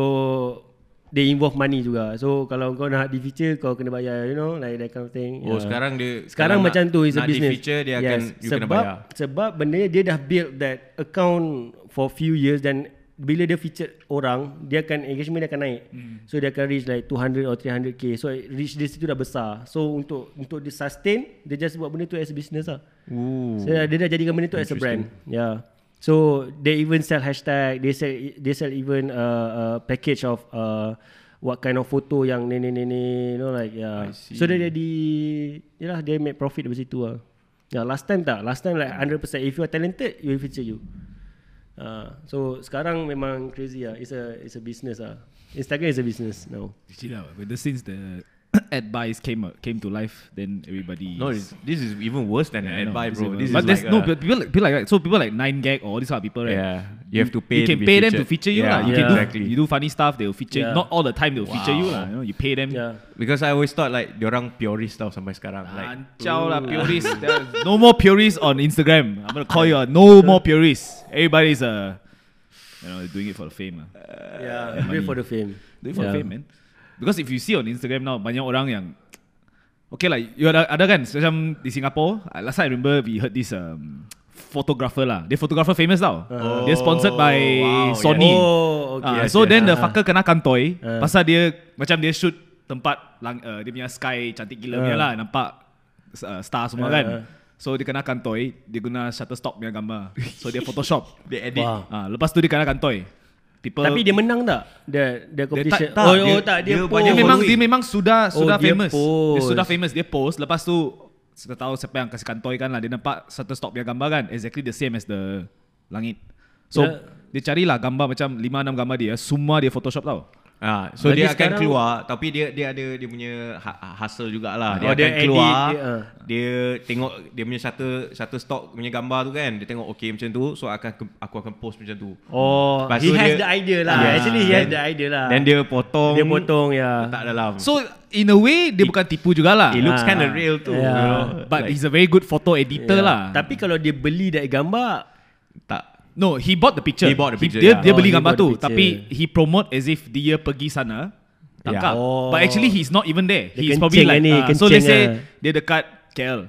they involve money juga. So kalau kau nak di feature kau kena bayar you know like that kind of thing. Oh Yeah. sekarang dia Sekarang macam nak, tu is a nak business. Di feature dia akan you sebab, kena bayar. Sebab benda dia dah build that account for few years dan bila dia feature orang, dia akan engagement dia akan naik. Hmm. So dia akan reach like 200 or 300k. So reach di situ dah besar. So untuk untuk dia sustain, dia just buat benda tu as a business lah. Ooh. So dia dah jadikan benda tu as a brand. Yeah. So they even sell hashtag, they sell they sell even a uh, uh, package of uh, what kind of photo yang ni ni ni ni, you know like yeah. So dia jadi yalah dia make profit dari situ lah. Yeah, last time tak. Last time like 100% if you are talented, you will feature you. Uh, so sekarang memang crazy lah. It's a it's a business lah. Instagram is a business now. Actually lah, but the since the ad buys came uh, came to life, then everybody. No, this is even worse than Yeah, an ad know, buy, bro. This but is there's like no but people like people like so people like nine gag or all these kind of people right. Yeah, you have to pay. You can be pay them to feature you Yeah, lah. You yeah. can do exactly. you do funny stuff. They will feature. Yeah. Not all the time they will feature you Wow. lah. You know, you pay them. Yeah. Because I always thought like diorang purist tau sampai sekarang. Like Ancau lah purist. No more purists on Instagram. I'm gonna call you a no more purists. Everybody's uh, you know, doing it for the fame. lah. Yeah, do it for the fame. Do it for yeah. the fame, man. Because if you see on Instagram now, banyak orang yang Okay lah, you ada, ada kan macam di Singapore. uh, Last time I remember we heard this um, photographer lah. Dia photographer famous tau. Uh-huh. Dia sponsored by wow, Sony. Oh, okay. Ah, yes, so yes. then the Ah. fucker kena kantoi Ah. pasal dia macam dia shoot tempat lang, uh, dia punya sky cantik gila punya Ah. lah nampak uh, star semua Ah, kan. ah. So dia kena kantoi, dia guna Shutterstock punya gambar. So dia Photoshop. they edit. Wow. Ah, lepas tu dia kena kantoi. People Tapi dia menang tak? Dia dia competition. tak, oh, dia- oh tak dia, dia post. dia memang dia memang sudah Oh, sudah dia famous. Dia post. sudah famous, dia post lepas tu kita tahu siapa yang kasih kantoi kan lah dia nampak Shutterstock punya gambar kan exactly the same as the langit. So Yeah. dia carilah gambar macam 5 6 gambar dia semua dia Photoshop tau. Ah, so Lagi dia akan sekarang- keluar tapi dia dia ada dia punya ha- hustle jugalah. Oh, Dia dia akan edit, keluar. dia, ah. Dia, tengok dia punya satu satu stock punya gambar tu kan. Dia tengok okay macam tu so akan aku akan post macam tu. Oh, Lepas he tu has dia- the idea lah. Yeah. Actually he has Then- the idea lah. Then dia potong dia potong ya. letak dalam. So in a way dia bukan tipu jugalah. it looks Ah. kind of real too. Yeah. You know? But Like, he's a very good photo editor Yeah. lah. Tapi kalau dia beli that gambar, tak No, he bought the picture. He bought the picture, dia yeah. dia Oh, beli he gambar tu, picture. tapi he promote as if dia pergi sana tangkap. Yeah. Oh. But actually he's not even there. Dia He's probably like lah ni, ah, so let's say lah. dia dekat KL.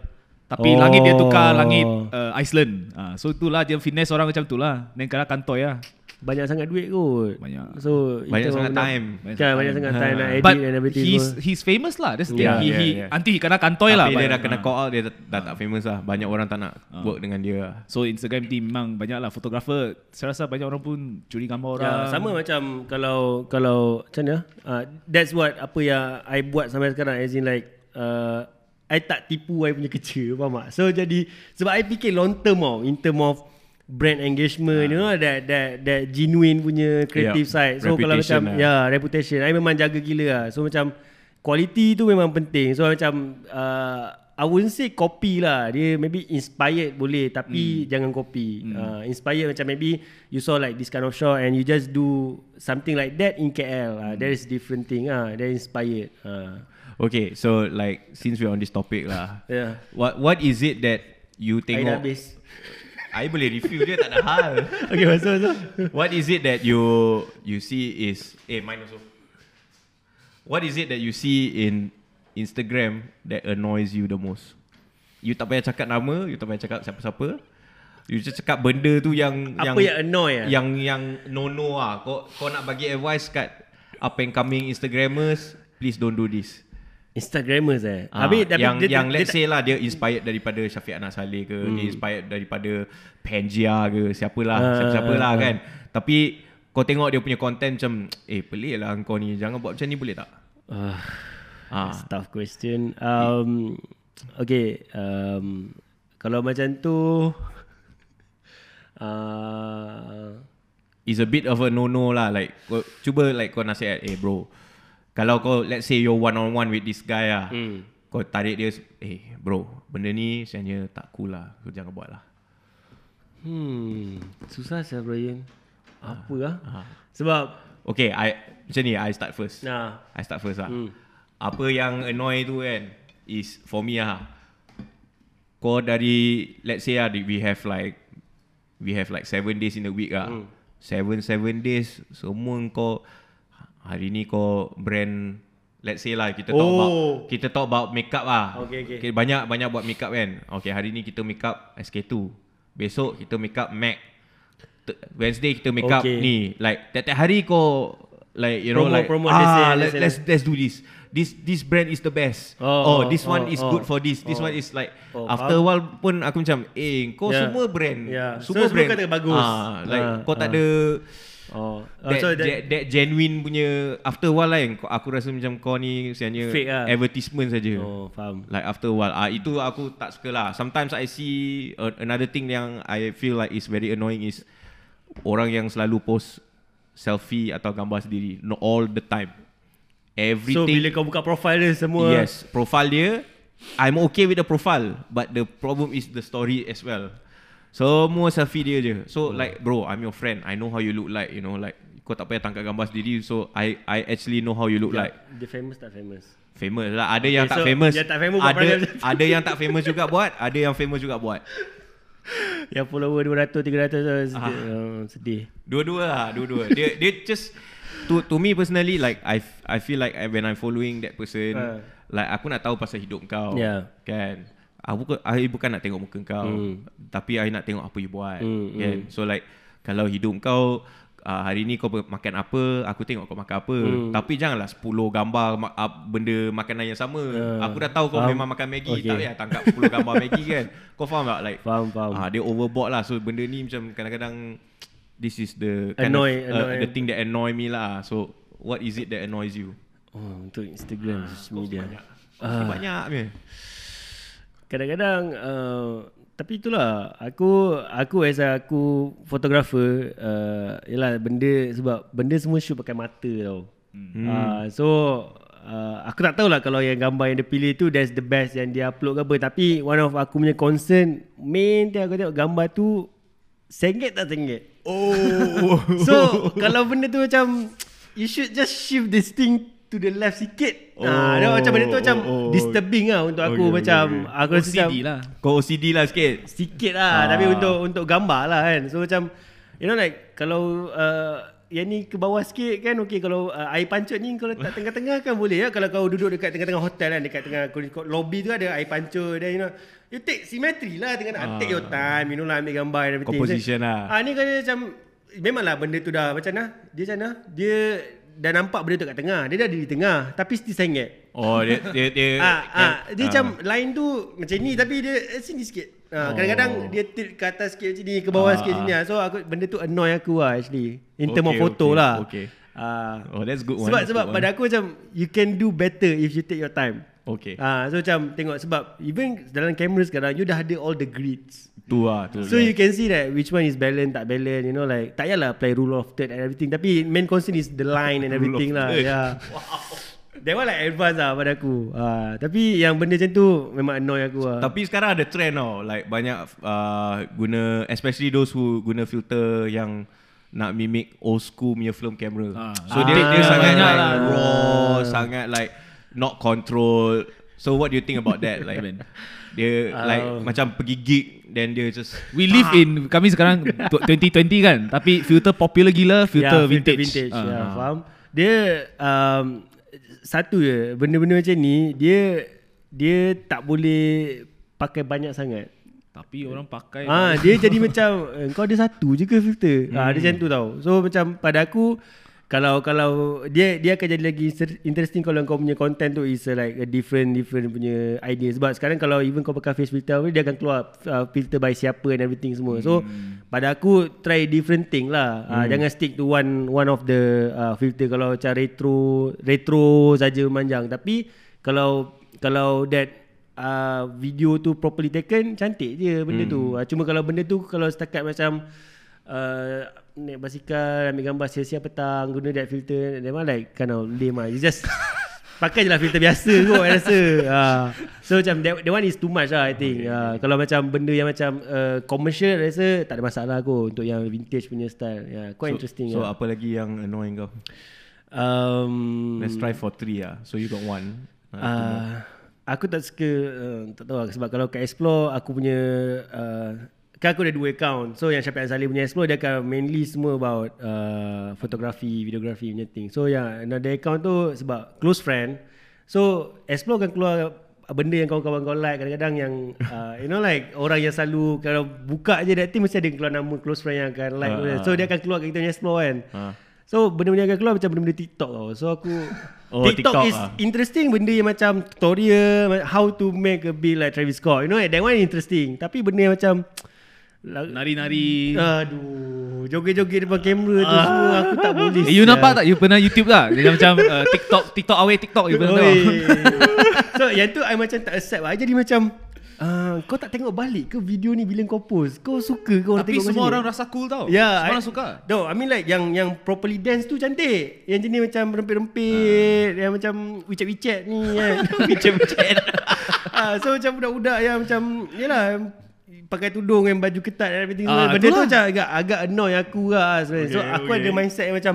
Tapi Oh. langit dia tukar langit uh, Iceland. Ah, so itulah dia finesse orang macam itulah. Then kena kantoi lah. Banyak sangat duit kot. Banyak. So banyak sangat time. nak- Kan banyak sangat time nak edit But and everything. he's he's famous lah. That's the thing. Yeah, he, yeah, he, yeah. Nanti kena kantoi lah. Tapi dia dah kena ah. call out dia dah, dah tak famous lah. Banyak orang tak nak work dengan dia. lah. So Instagram team memang banyak lah fotografer. Saya rasa banyak orang pun curi gambar orang. Ya, sama macam kalau kalau macam mana? Uh, that's what apa yang I buat sampai sekarang as in like uh, I tak tipu I punya kerja faham tak? So jadi sebab I fikir long term tau in term of brand engagement you know that that that genuine punya creative Yeah, side. So kalau reputation macam lah. ya reputation I memang jaga gila lah. So macam quality tu memang penting. So macam uh, I wouldn't say copy lah. Dia maybe inspired boleh tapi jangan copy. Uh, inspired macam maybe you saw like this kind of shot and you just do something like that in KL. Uh, that is different thing ah. That inspired. Uh, Okay, so like since we're on this topic lah. yeah. What what is it that you I dah tengok? habis. I boleh review dia tak ada hal. Okay, masuk masuk. What is it that you you see is eh mine also. What is it that you see in Instagram that annoys you the most? You tak payah cakap nama, you tak payah cakap siapa-siapa. You just cakap benda tu yang Apa yang annoy ah? Yang yang no no ah. Kau kau nak bagi advice kat up and coming Instagrammers, please don't do this. Instagrammers eh. Ah, Habis tapi yang dia, yang dia, let's dia, say lah dia inspired daripada Syafiq Anas Saleh ke, hmm. dia inspired daripada Pangia ke, siapalah, Ah, siapa-siapa lah ah, kan. Tapi kau tengok dia punya content macam eh pelik lah kau ni, jangan buat macam ni boleh tak? Ah. Ah. That's a tough question. Um, okay. Um, kalau macam tu, uh, is a bit of a no-no lah. Like, kau, cuba like kau nasihat, eh bro, kalau kau, let's say you're one-on-one with this guy lah, Hmm. kau tarik dia, eh bro, benda ni sebenarnya tak cool lah. Kau jangan buat lah. Hmm. Susah saya Brian. Apa lah? Ah. Sebab Okay, I, macam ni, I start first. nah. I start first lah. Hmm. Apa yang annoy tu kan, is for me lah. Kau dari, let's say lah, we have like, we have like seven days in a week lah. Hmm. Seven, seven days, semua kau, hari ni kau brand, let's say lah, kita talk Oh. about, kita talk about makeup lah. Okay, okay. okay banyak, banyak buat makeup kan. Okay, hari ni kita makeup SK2. Besok kita makeup MAC. Wednesday kita makeup Okay. ni. Like, tiap-tiap hari kau, like, you know, Promote, like, promote, ah, let's say, let, let's let's let's do this. This this brand is the best. Oh, Oh, oh, this one oh, is oh. good for this. This Oh. one is like Oh, after a while pun aku macam eh kau Yeah. semua brand. Yeah. So, Semua semua brand kata bagus. Ah, like Ah, kau tak ah. ada Oh. oh that, so that, that, that, genuine punya after a while lah yang kau- aku rasa macam kau ni sebenarnya Fake lah. advertisement saja. Oh, faham. Like after a while ah itu aku tak suka lah. Sometimes I see uh, another thing yang I feel like is very annoying is orang yang selalu post selfie atau gambar sendiri not all the time. Everything So bila kau buka profile dia semua Yes, profile dia I'm okay with the profile but the problem is the story as well. Semua selfie dia je. So like bro, I'm your friend. I know how you look like, you know like kau tak payah tangkap gambar sendiri so I I actually know how you look like. Dia famous tak famous? Famous lah. Ada Okay, yang tak so famous. yang tak famous ada ada yang tak famous juga buat, ada yang famous juga buat. Yang follower 200 300 tu sedih. Ah. Oh, sedih. Dua-dua lah, dua-dua. dia dia just to to me personally like I I feel like when I'm following that person Ah. like aku nak tahu pasal hidup kau. Yeah. Kan? Aku bukan I bukan nak tengok muka kau, Hmm. tapi I nak tengok apa you buat. Hmm, kan? So like kalau hidup kau uh, hari ni kau makan apa, aku tengok kau makan apa. Hmm. Tapi janganlah 10 gambar ma- uh, benda makanan yang sama. Ah. Aku dah tahu kau Faham. memang makan Maggi, Okay. tak payah tangkap 10 gambar Maggi kan. Kau faham tak like Faham, faham. Ah, dia overboard lah. So benda ni macam kadang-kadang this is the kind Annoy, of uh, annoy. the thing that annoy me lah. So what is it that annoys you? Oh, untuk Instagram, social media. Ah. Banyak ni. Kadang-kadang uh, tapi itulah aku aku as a aku fotografer uh, yalah benda sebab benda semua shoot pakai mata tau. Hmm. Uh, so uh, aku tak tahulah kalau yang gambar yang dia pilih tu that's the best yang dia upload ke apa tapi one of aku punya concern main dia aku tengok gambar tu sengit tak sengit. Oh. So kalau benda tu macam you should just shift this thing to the left sikit. Oh, ah, dia macam benda tu macam oh, oh. disturbing lah untuk aku Okay, okay, macam okay. aku rasa macam OCD lah. Kau OCD lah sikit. sikit lah Ah. tapi untuk untuk gambar lah kan. So macam you know like kalau uh, yang ni ke bawah sikit kan okey kalau uh, air pancut ni kalau letak tengah-tengah kan boleh ya kalau kau duduk dekat tengah-tengah hotel kan dekat tengah kau- lobby tu ada air pancut dan you know you take symmetry lah tengah nak take your time you know lah ambil gambar and everything Composition lah. ah ni kata macam memanglah benda tu dah macam mana dia macam mana dia dah nampak benda tu kat tengah dia dah di tengah tapi still sengit Oh dia dia dia ah, ah, dia ah. macam line tu macam ni tapi dia eh, sini sikit. Ah, kadang-kadang dia tilt ke atas sikit macam ni ke bawah Oh. Ah, sikit sini lah. So aku benda tu annoy aku lah actually. In term of Okay, photo okay, lah. okay. Ah, Oh that's good one. sebab that's sebab pada aku macam you can do better if you take your time. Okay. Ah, so macam tengok sebab even dalam kamera sekarang you dah ada all the grids. Tu lah tu. So you can see that which one is balance tak balance you know like tak payahlah play rule of third and everything tapi main concern is the line and everything lah. third. Yeah. That one like advance lah pada aku. Ah, tapi yang benda macam tu memang annoy aku lah. Tapi sekarang ada trend tau Like banyak uh, Guna Especially those who Guna filter yang Nak mimic Old school punya film camera Ah. So Ah, dia, dia sangat like lah. Raw Sangat like Not control So what do you think about that Like Dia like Ah. Macam pergi gig Then dia just We live in kami sekarang tu- 2020 kan tapi filter popular gila filter Ya, vintage. vintage. Ah. Ya, faham. Dia um, satu je benda-benda macam ni dia dia tak boleh pakai banyak sangat. Tapi orang pakai Ah, dia jadi macam eh, kau ada satu je ke filter? Hmm. Ah, dia macam tu tau. So macam pada aku kalau kalau dia dia akan jadi lagi interesting kalau kau punya content tu is like a different different punya idea sebab sekarang kalau even kau pakai face filter dia akan keluar uh, filter by siapa and everything semua. So pada aku try different thing lah. Uh, jangan stick to one one of the uh, filter kalau macam retro retro saja memanjang tapi kalau kalau that uh, video tu properly taken cantik je benda hmm. tu. Uh, cuma kalau benda tu kalau setakat macam uh, naik basikal ambil gambar siang-siang petang guna that filter one like kind of lame lah. You just pakai je lah filter biasa kot I rasa. Uh, so macam that, that one is too much lah I think. Uh, kalau macam benda yang macam uh, commercial I rasa tak ada masalah kot untuk yang vintage punya style. Yeah, quite so, interesting. So lah. apa lagi yang annoying kau? Um, Let's try for three lah. So you got one. Uh. Uh, aku tak suka uh, tak tahu lah sebab kalau kat explore aku punya uh, kan aku ada dua account. So yang Syafiq Azali punya explore dia akan mainly semua about uh, fotografi, videografi punya thing. So yang another account tu sebab close friend. So explore akan keluar benda yang kawan-kawan kau like kadang-kadang yang uh, you know like orang yang selalu kalau buka je that thing mesti ada keluar nama close friend yang akan like. Ah, so dia akan keluar kat kita punya explore kan. Ah. So benda-benda yang akan keluar macam benda-benda TikTok tau. So aku Oh, TikTok, TikTok is ah. interesting benda yang macam tutorial how to make a beat like Travis Scott. You know that one interesting. Tapi benda yang macam Nari-nari. aduh, joget-joget depan kamera tu semua aku tak boleh. Eh, you nampak tak? You pernah YouTube tak? Dia macam uh, TikTok, TikTok away TikTok. You pernah tengok? so yang tu I macam tak accept lah. I Jadi macam uh, kau tak tengok balik ke video ni bila kau post? Kau suka ke orang Tapi tengok semua orang ni? rasa cool tau. Ya, Semua I- orang suka. No, I mean like yang yang properly dance tu cantik. Yang jenis macam rempit-rempit, yang macam wicet-wicet ni kan. wicet-wicet. ah, so macam budak-budak yang macam yalah pakai tudung yang baju ketat dan everything Ah. Benda tu macam agak agak annoy aku lah sebenarnya. so Okay, aku okay. ada mindset yang macam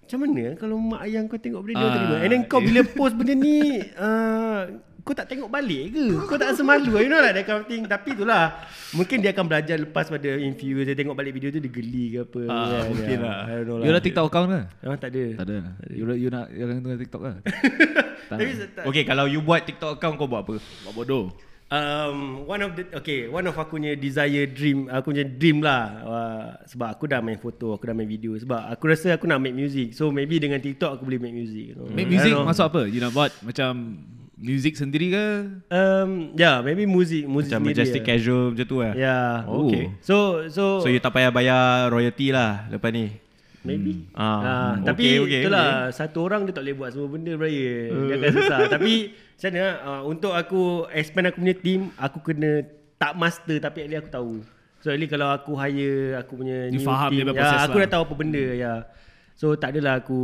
macam mana kalau mak ayah kau tengok benda ni Ah, terima. And then kau bila post benda ni uh, kau tak tengok balik ke? Kau tak rasa malu You know like that kind of thing Tapi itulah Mungkin dia akan belajar lepas pada infuse Dia tengok balik video tu Dia geli ke apa Ah, kan. mungkin Ya, lah. I don't know You lah ada TikTok account ke? Ah, tak ada Tak ada. You, you nak yang tengah TikTok ke? tak. Tapi tak- Okay, kalau you buat TikTok account kau buat apa? Buat bodoh. Um, one of the okay, one of aku punya desire dream, aku punya dream lah. Uh, sebab aku dah main foto, aku dah main video. Sebab aku rasa aku nak make music. So maybe dengan TikTok aku boleh make music. You know. Make music masuk apa? You nak buat macam music sendiri ke? Um, yeah, maybe music, music Macam sendiri majestic lah. casual macam tu lah. Yeah. Oh, okay. So so So you tak payah bayar royalty lah lepas ni. Maybe. Hmm. Ah, Ah, hmm. tapi Okay, okay, itulah satu orang dia tak boleh buat semua benda Brian. Dia akan susah. tapi macam mana uh, untuk aku expand aku punya team, aku kena tak master tapi at least aku tahu. So at least kalau aku hire aku punya You new faham team, ya, aku lah. dah tahu apa benda ya. So tak adalah aku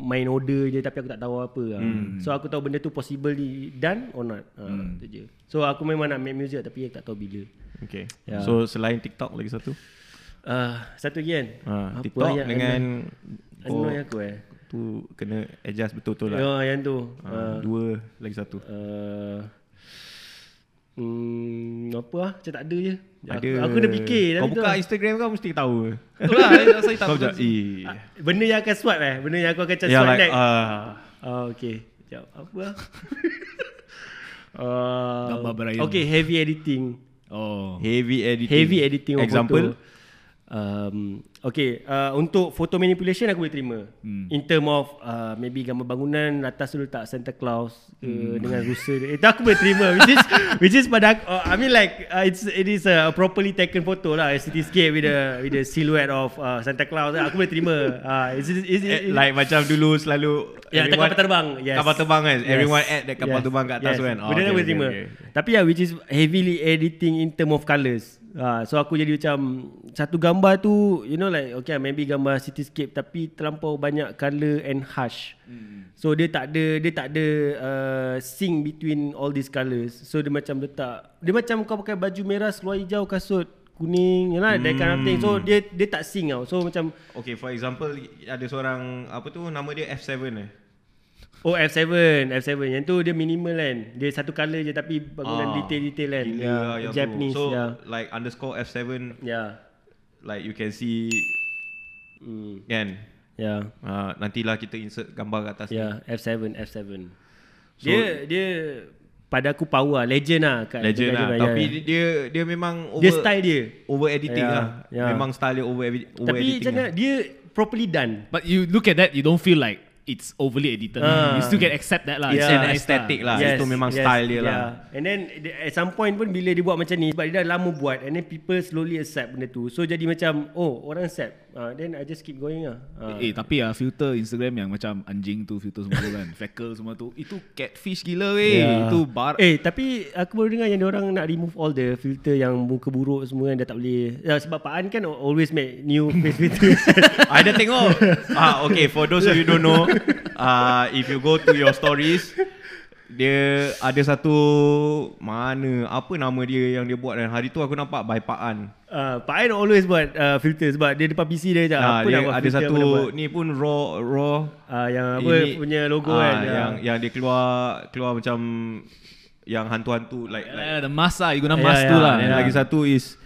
main order je tapi aku tak tahu apa. Hmm. So aku tahu benda tu possible di done or not. Ha, hmm. tu je. So aku memang nak make music tapi aku tak tahu bila. Okay. Ya. So selain TikTok lagi satu? Uh, satu lagi kan. Ha, Apa TikTok yang dengan annoy, annoy aku eh. tu kena adjust betul-betul lah. Ya, yang tu. Ha, dua lagi satu. Uh, hmm, apa lah? Macam tak ada je. Ada. Aku, aku kena fikir. Kau tapi tu buka lah. Instagram kau mesti tahu. Itulah, saya tak eh. Ah, Benda yang akan swipe eh? Benda yang aku akan macam Ya swipe like next. ah Oh, okay. Sekejap. Apa lah? uh, Gambar Brian. okay, heavy editing. Oh. heavy editing. Heavy editing Example? photo. Um, okay, uh, untuk photo manipulation aku boleh terima. Hmm. In term of uh, maybe gambar bangunan atas tu letak Santa Claus ke hmm. dengan rusa dia. Itu aku boleh terima. Which is which is pada aku, uh, I mean like uh, it's it is a properly taken photo lah, a cityscape with a with a silhouette of uh, Santa Claus. Aku boleh terima. Uh, it's, it's, it's, Eh, like macam dulu selalu Ya, yeah, kapal terbang. Yes. Kapal terbang kan. Everyone add that kapal terbang kat atas yes. kan. Oh, Benda okay, okay, boleh okay, terima. okay. Tapi ya, which is heavily editing in term of colours. Ha, so aku jadi macam satu gambar tu, you know like okay maybe gambar cityscape tapi terlampau banyak colour and harsh. Hmm. So dia tak ada dia tak ada uh, sync between all these colours. So dia macam letak dia macam kau pakai baju merah seluar hijau kasut kuning you know, that kind of thing. So dia dia tak sync tau. So macam Okay, for example ada seorang apa tu nama dia F7 eh. Oh F7 F7 Yang tu dia minimal kan Dia satu colour je Tapi bangunan Ah, detail-detail kan Gila lah yang Japanese tu. So ya. like underscore F7 Ya like you can see hmm. kan. Ya Uh, nantilah kita insert gambar kat atas ni. Ya F7 F7 Dia Dia Pada aku power lah Legend lah kat Legend lah. Tapi ya. dia dia memang over Dia style dia over editing Ya, lah. ya. Memang style dia over, over Tapi editing. macam mana lah. Dia properly done But you look at that, you don't feel like it's overly edited. Ah. You still can accept that lah. It's It's an nice aesthetic lah. Yes, Itu memang yes, style dia yeah. lah. And then the- at some point pun bila dia buat macam ni sebab dia dah lama buat and then people slowly accept benda tu. So jadi macam oh orang accept. Uh, then I just keep going lah. Uh. Eh tapi ah filter Instagram yang macam anjing tu filter semua tu kan Feckle semua tu Itu catfish gila weh Yeah. Itu bar Eh tapi aku baru dengar yang orang nak remove all the filter yang muka buruk semua yang dah tak boleh. Ya, sebab Pak An kan always make new face filter. I dah tengok. ah, okay, for those of you don't know, uh, if you go to your stories, dia ada satu mana apa nama dia yang dia buat dan hari tu aku nampak by Pak An. uh, Pak An always buat uh, filter sebab dia depan PC dia macam Ah, apa dia nak buat ada satu ni pun raw raw Ah, yang apa ini- punya logo ah, kan. yang yang dia keluar keluar macam yang hantu-hantu like, like Eh, The mask lah You guna mask ya, tu lah Dan ya. lagi satu is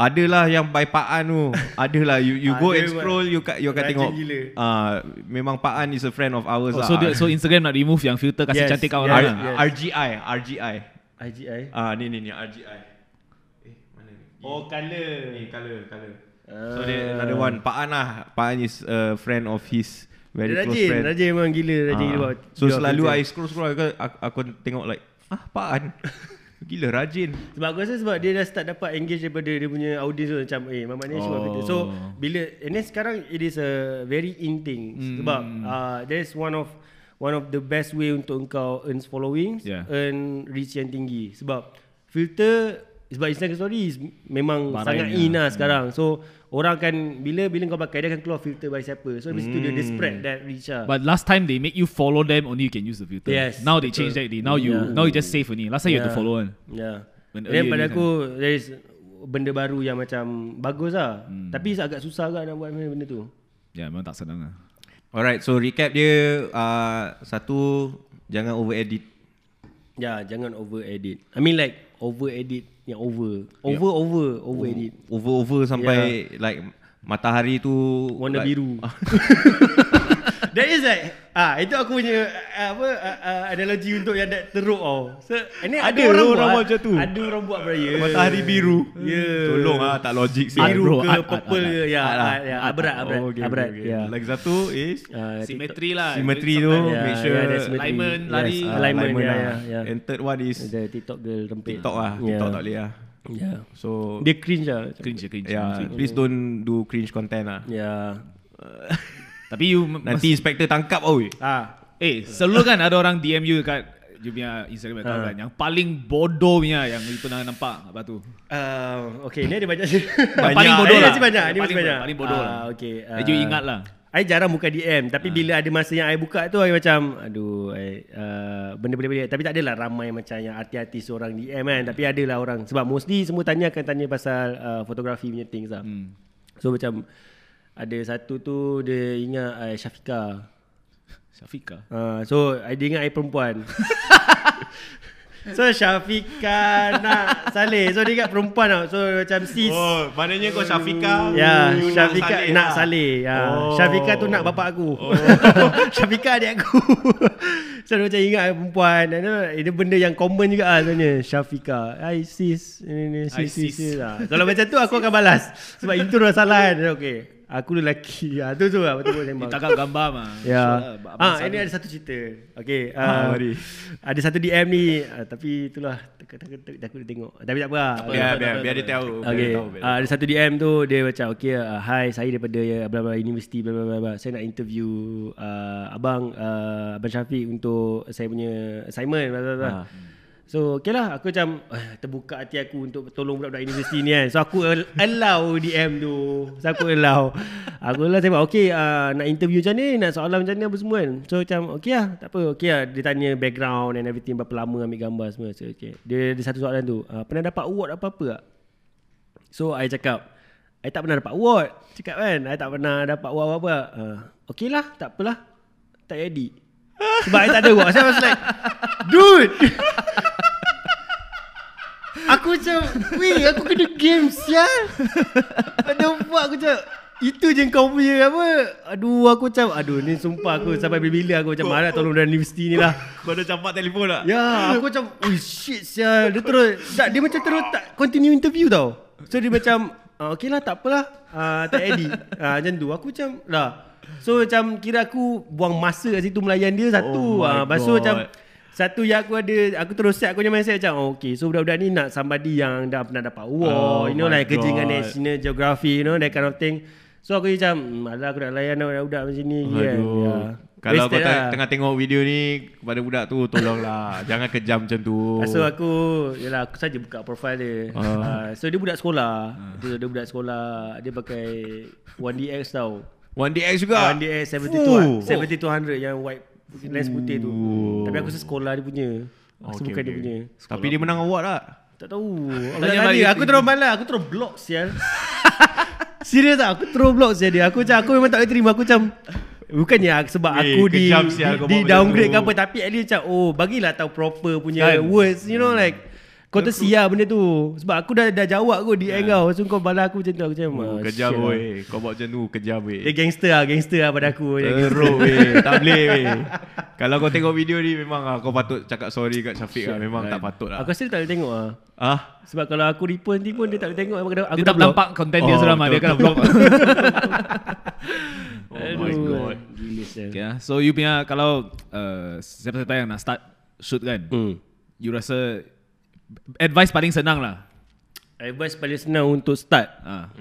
Adalah yang by Pak An tu Adalah you you go and scroll You, ka, you akan rajin tengok gila. uh, Memang Pak An is a friend of ours oh, lah so, dia, so Instagram nak remove yang filter Kasih Yes, cantik kat yes, orang R- lah yes. RGI RGI IGI. Ah ni ni ni RGI Eh mana ni Oh color. Ni color color Ah. So dia another one Pak An lah Pak An is a friend of his Very Dia close rajin, friend rajin memang gila, rajin Ah. gila buat. So selalu filter. I scroll scroll aku, aku, aku tengok like Ah Pak An Gila rajin Sebab aku rasa sebab dia dah start dapat engage daripada dia punya audience tu macam eh Mamat ni Oh. filter. So bila and then sekarang it is a very in thing Hmm. sebab uh, there's one of one of the best way untuk engkau earn followings, Yeah. earn reach yang tinggi. Sebab filter sebab Instagram story is memang Barang sangat ya. in lah sekarang. So orang akan bila bila kau pakai dia akan keluar filter by siapa. So di situ dia, dia spread that reach lah. But last time they make you follow them Only you can use the filter Yes, Now they betul. change that already. Now you Yeah. Now you just save only Last time you have to follow kan Ya. When Dan earlier pada aku there is benda baru yang macam bagus lah. Hmm. Tapi agak susah agak nak buat benda tu. Ya yeah, memang tak senang lah Alright so recap dia uh, Satu Jangan over edit Ya, jangan over edit. I mean like over edit yang over. Over over over edit. Over-over sampai like Matahari tu Warna like, biru. That is like ah itu aku punya ah, apa ah, ah, analogi untuk yang that teruk tau. So ini ada, Ada orang, orang buat macam tu. Ada orang buat beraya. Matahari biru Ya. Tolong ah tak logik sih Biru ke art, purple art, ke ya. Ah, ya, abrat abrat Oh, okay, abrat. okay, okay. Ya. Lagi satu is Ah, Symmetry lah Symmetry tu Make Ya, sure ya, alignment, lari. ah, alignment, alignment ya, lah. ya, ya. And third one is Ada TikTok girl rempit. TikTok lah Ya. TikTok tak boleh lah Ya. So Dia cringe lah. Cringe cringe, Yeah, cringe. please don't do cringe content lah. Ya. Tapi you Nanti inspector tangkap oi. Ah, Eh selalu kan ada orang DM you kat You punya Instagram account Ah. kan Yang paling bodoh punya Yang you pernah nampak Apa tu Uh, okay, ni ada banyak. Yang paling bodoh Ni lah masih banyak, ni Yang masih paling- banyak. Paling bodoh lah Ah, Okay. That you ingat lah I jarang buka DM Tapi bila ada masa yang I buka tu I macam Aduh I, uh, Benda-benda Tapi tak adalah ramai macam Yang artis-artis orang DM kan Tapi adalah orang Sebab mostly semua tanya akan tanya pasal uh, Fotografi punya things lah hmm. So macam Ada satu tu Dia ingat I Syafika Syafiqah uh, So I, dia ingat I perempuan So Syafika nak Saleh So dia ingat perempuan tau So macam sis Oh, maknanya kau Syafika. Ya, you Syafika Saleh nak lah. Saleh. Ya. Oh. Syafika tu nak bapak aku. Syafika adik aku. so dia macam ingat perempuan. Dan dia- Itu benda yang common juga lah sebenarnya. Syafika. Hai sis. Ini, ini, sis, sis, sis. sis. Ha. Kalau macam tu aku akan balas. Sebab itu dah salah kan. Okay. Aku lelaki. Ha, tu tu lah betul-betul Dia sembang. tangkap gambar mah Ya. So, lah, Ah, ini ada satu cerita. Okay. Ah, Uh, mari. ada satu DM ni. Uh, tapi itulah. Takut, takut dia tengok. Tapi tak apa lah. apa, Biar, apa, biar, apa, biar apa. dia tahu. biar Okay. dia tahu, biar dia Uh, ada satu DM tu dia macam okay uh, hi saya daripada ya bla bla university bla bla bla, bla. Saya nak interview uh, abang uh, abang Syafiq untuk saya punya assignment bla bla bla. Ah. So okay lah aku macam uh, terbuka hati aku untuk tolong budak-budak universiti ni kan. So aku al- allow DM tu. So aku allow. Aku allow saya okay uh, nak interview macam ni nak soalan macam ni apa semua kan. So macam okay lah tak apa. Okay lah dia tanya background and everything berapa lama ambil gambar semua. So okay. Dia ada satu soalan tu. Uh, pernah dapat award apa-apa tak? So I cakap I tak pernah dapat award Cakap kan I tak pernah dapat award apa-apa uh, Okay lah Tak apalah Tak jadi Sebab I tak ada So I was like Dude Aku macam Weh aku kena game sial Ada buat aku macam Itu je kau punya apa Aduh aku macam Aduh ni sumpah aku Sampai bila-bila aku macam marah Tolong dari universiti ni lah Kau dah campak telefon tak? Ya, aku macam, oh shit sial. Dia terus, tak, dia macam terus tak continue interview tau. So dia macam, ah, okay lah tak apalah. Ah, tak edit. Ah, macam tu. Aku macam, lah. So macam kira aku buang masa kat situ melayan dia Oh satu. my ah, lepas tu God. macam satu yang aku ada Aku terus set aku punya mindset macam oh, Okay so budak-budak ni nak somebody yang dah pernah dapat award Oh You know like kerja dengan God. National Geography You know that kind of thing So aku macam hmm, Alah aku nak layan budak-budak macam ni kan Aduh. Ya. Kalau kau Wasted lah. tengah tengok video ni kepada budak tu tolonglah jangan kejam macam tu. So aku Yalah aku saja buka profile dia Ah. uh. So dia budak sekolah dia, dia budak sekolah Dia pakai 1DX tau 1DX juga. 1DX Fuh. 72 7200 yang white lens putih tu Tapi aku rasa sekolah dia punya Aku Okay, bukan dia okay. punya Tapi dia menang award tak? Tak tahu Tanya tanya. aku terus malas Aku terus block sial Serius tak Aku terus block sial dia Aku macam Aku memang tak boleh terima Aku macam Bukannya sebab Weh, aku di, sial di macam downgrade ke apa Tapi at least macam Oh bagilah tahu proper punya Kan? words You know like Kau tersia benda tu Sebab aku dah dah jawab kau di end kau So kau balas aku macam tu Aku macam Oh, ah, kejam shit lah. Kau buat macam tu kejam weh. Dia gangster lah Gangster lah pada aku. Teruk weh. Tak boleh weh. Kalau kau tengok video ni memang ah, kau patut cakap sorry kat Syafiq lah. Memang tak patut lah. Aku rasa dia tak boleh tengok lah Ah, Sebab kalau aku repost nanti pun Dia tak boleh tengok Aku dah, aku Dia tak nampak konten dia Oh, seram ah. Dia akan block. oh my god. Gila Okay, ah. so you punya kalau uh, siapa-siapa yang nak start shoot kan, hmm. you rasa advice paling senang lah. Advice paling senang untuk start. Ah,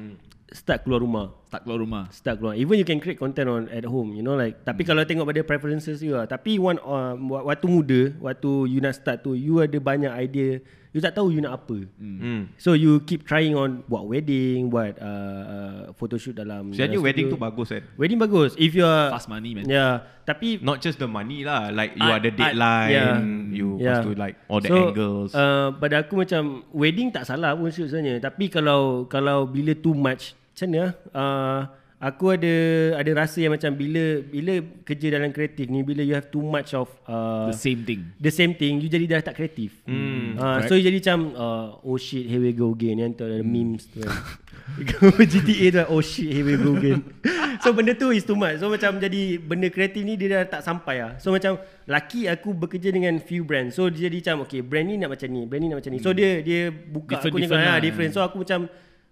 Start keluar rumah. Start keluar rumah. Start keluar. Even you can create content on at home You know like Tapi kalau tengok pada preferences you lah. Tapi one uh, Waktu muda Waktu you nak start tu You ada banyak idea You tak tahu you nak apa Hmm. So you keep trying on Buat wedding Buat uh, uh, photoshoot dalam Sebenarnya dalam wedding tu bagus kan. Wedding bagus If you are Fast money man. Yeah Tapi Not just the money lah. Like you Art- ada art, deadline. yeah. You Yeah. have to like all the so, angles. Uh, pada aku macam wedding tak salah pun shoot sebenarnya. Tapi kalau kalau bila too much macam mana? Uh, aku ada ada rasa yang macam bila bila kerja dalam kreatif ni bila you have too much of uh, The same thing. the same thing you jadi dah tak kreatif. Hmm, uh, so you jadi macam uh, oh shit here we go again yang tu ada memes tu kan. GTA tu oh shit here we go again. so benda tu is too much. So macam jadi benda kreatif ni dia dah tak sampai lah. So macam laki aku bekerja dengan few brand. So dia jadi macam okay brand ni nak macam ni, brand ni nak macam ni. So dia dia buka Different- aku ni different kan lah. different. So aku macam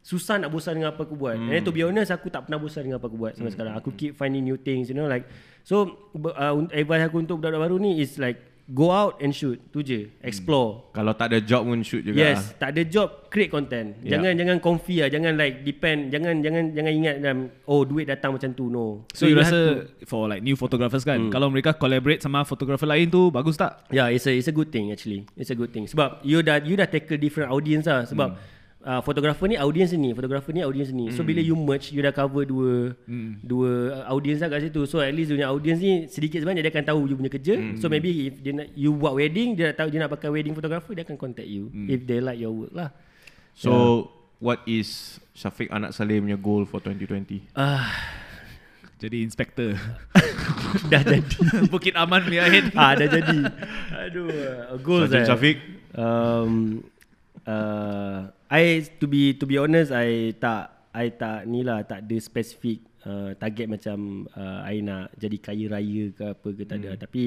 susah nak bosan dengan apa aku buat. Hmm. And then to be honest aku tak pernah bosan dengan apa aku buat sampai sekarang. Aku keep finding new things, you know like so uh, advice aku untuk budak-budak baru ni is like go out and shoot. Tu je. Explore. Kalau tak ada job pun shoot juga. Yes, tak ada job, create content. Yeah. Jangan jangan comfy lah, jangan like depend, jangan jangan jangan ingat dalam oh duit datang macam tu. No. So, you, have rasa to- for like new photographers kan, kalau mereka collaborate sama photographer lain tu bagus tak? Yeah, it's a it's a good thing actually. It's a good thing. Sebab you dah you dah tackle different audience lah. Sebab hmm. Uh, photographer ni audience ni, photographer ni audience ni. So bila you merge, you dah cover dua hmm. dua uh, audience lah kat situ. So at least dunia audience ni sedikit sebanyak dia akan tahu you punya kerja. Hmm. So maybe if dia nak, you buat wedding, dia dah tahu dia nak pakai wedding photographer, dia akan contact you hmm. if they like your work lah. So what is Syafiq Anak Saleh punya goal for 2020? Ah, Jadi inspector. dah jadi. Bukit Aman punya head. ah, dah jadi. Aduh, uh, goals Sarjan eh. Syafiq? Um, uh, I to be to be honest, I tak I tak ni lah tak ada specific uh, target macam uh, I nak jadi kaya raya ke apa ke tak ada. Hmm. Tapi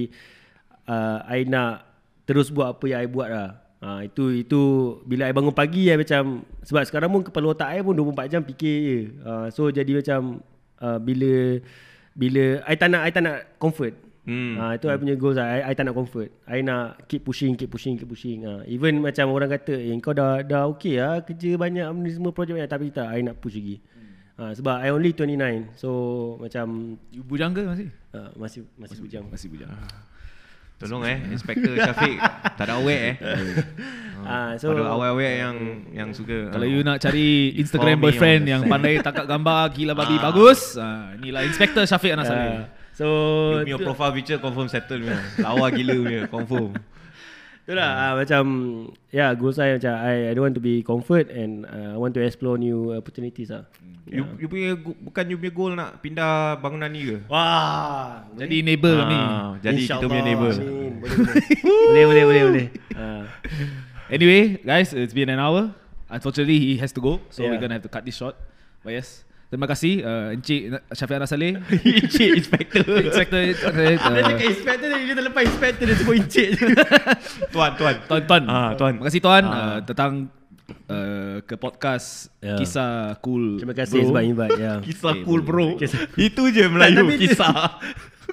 uh, I nak terus buat apa yang I buat lah. Uh, itu itu bila I bangun pagi I macam sebab sekarang pun kepala otak I pun 24 jam fikir je. Uh, so jadi macam uh, bila bila I tak nak I tak nak comfort. Hmm. Ah itu I punya goals lah. I, I tak nak comfort. I nak keep pushing, keep pushing, keep pushing. Ah even macam orang kata, "Eh kau dah dah okey ah, kerja banyak ni semua projek banyak tapi tak I nak push lagi." Ah sebab I only 29. So macam You bujang ke masih? ah, masih masih bujang. Masih bujang. Tolong eh Inspector Syafiq Tak ada awet eh Ah so Ada awet-awet yang Yang suka Kalau you nak cari Instagram boyfriend yang pandai tangkap gambar gila babi bagus, ah inilah Inspector Syafiq Anas ah, Saleh. So You punya profile picture confirm settle punya Lawa gila punya Confirm Itulah ah, macam ya yeah, goals saya macam I, I don't want to be comfort and uh, I want to explore new opportunities lah. You, you punya Bukan you punya goal nak Pindah bangunan ni ke Wah, Jadi neighbor kami. Ah, Jadi kita punya Amin. Boleh boleh. boleh boleh boleh boleh. Ah. Anyway, guys, it's been an hour. Unfortunately, he has to go, so Yeah. we're gonna have to cut this short. But yes, terima kasih uh, Encik Syafiq Anas Saleh. Encik inspector. Inspector, uh, Dia cakap inspector dia, dia terlepas inspector dia sebut encik je. Tuan Tuan Tuan Tuan. Ah, tuan. Terima kasih Tuan Ah. uh, tentang uh, ke podcast Ya. Kisah Cool Terima kasih Bro. sebab invite ya. Kisah Okay, cool bro. bro. Itu je Melayu kisah.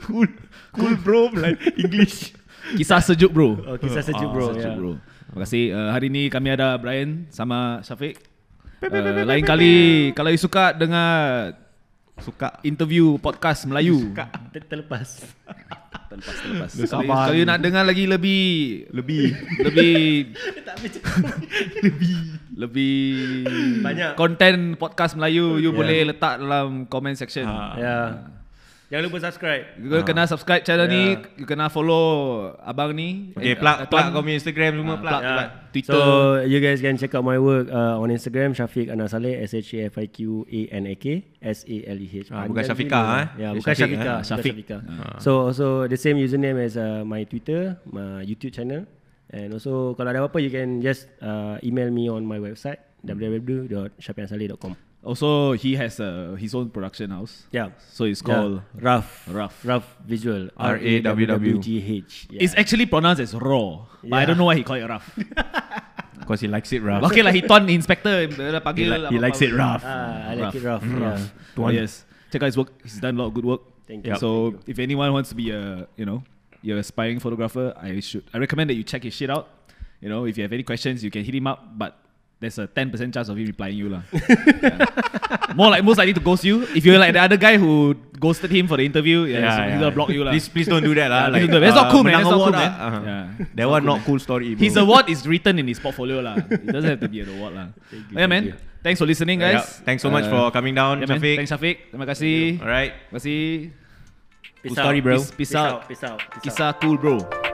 cool cool bro Melayu English. Kisah sejuk bro Oh, kisah sejuk bro. Sejuk ya. bro Terima kasih uh, Hari ni kami ada Brian Sama Syafiq uh, Lain kali Kalau you suka dengar Suka Interview podcast Melayu Ter- Terlepas. Terlepas terlepas Kalau, kalau you nak dengar lagi lebih lebih Lebih Lebih Banyak. Konten podcast Melayu You Ya. boleh letak dalam comment section Ha. Ya. Jangan lupa subscribe. You kena subscribe channel ni Ya. You kena follow Abang ni Okay, Eh, plug, uh, plug kau punya Instagram semua Ah, plug. plug. plug. Twitter. So you guys can check out my work uh, on Instagram Syafiq Anasaleh S H A F I Q A N A K S A L E H. Ah, bukan Syafiqah, eh? Ya, Dia bukan Syafiq, Syafiqah. eh? Syafiq. Syafiqah. So also the same username as uh, my Twitter, my YouTube channel. And also kalau ada apa-apa you can just uh, email me on my website www.syafiqanasaleh.com. Also he has uh, his own production house Yeah. So it's called yeah. Rough. Rough. Rough Visual. R-A-W-W. G-H. Yeah. It's actually pronounced as raw But I don't know why he called it rough Because he likes it rough. Okay lah he tuan inspector He, li- he likes it rough. Ah, I like Rough. it rough. Yeah. Oh, yes Check out his work He's done a lot of good work Thank you. So if anyone wants to be a You know You're aspiring photographer I should I recommend that you check his shit out You know If you have any questions You can hit him up But There's a 10% chance of him replying you lah. Yeah. More like most likely to ghost you. If you're like the other guy who ghosted him for the interview, yeah, Yeah, he's, he's gonna block you lah. Please, please don't do that lah. Yeah, please don't do that. That's not cool, man. That's not cool, man. Uh-huh. Yeah. That one not cool story. Bro. His award is written in his portfolio lah. It doesn't have to be an award lah. you, yeah, man. you. Thanks for listening, Yeah, guys. Thanks so much Uh, for coming down, yeah, man. Shafiq. Thanks, Shafiq. Terima kasih. Alright. Terima kasih. Peace Cool story, out. bro. Peace, peace out. Peace out. Peace out. Kisah cool, bro.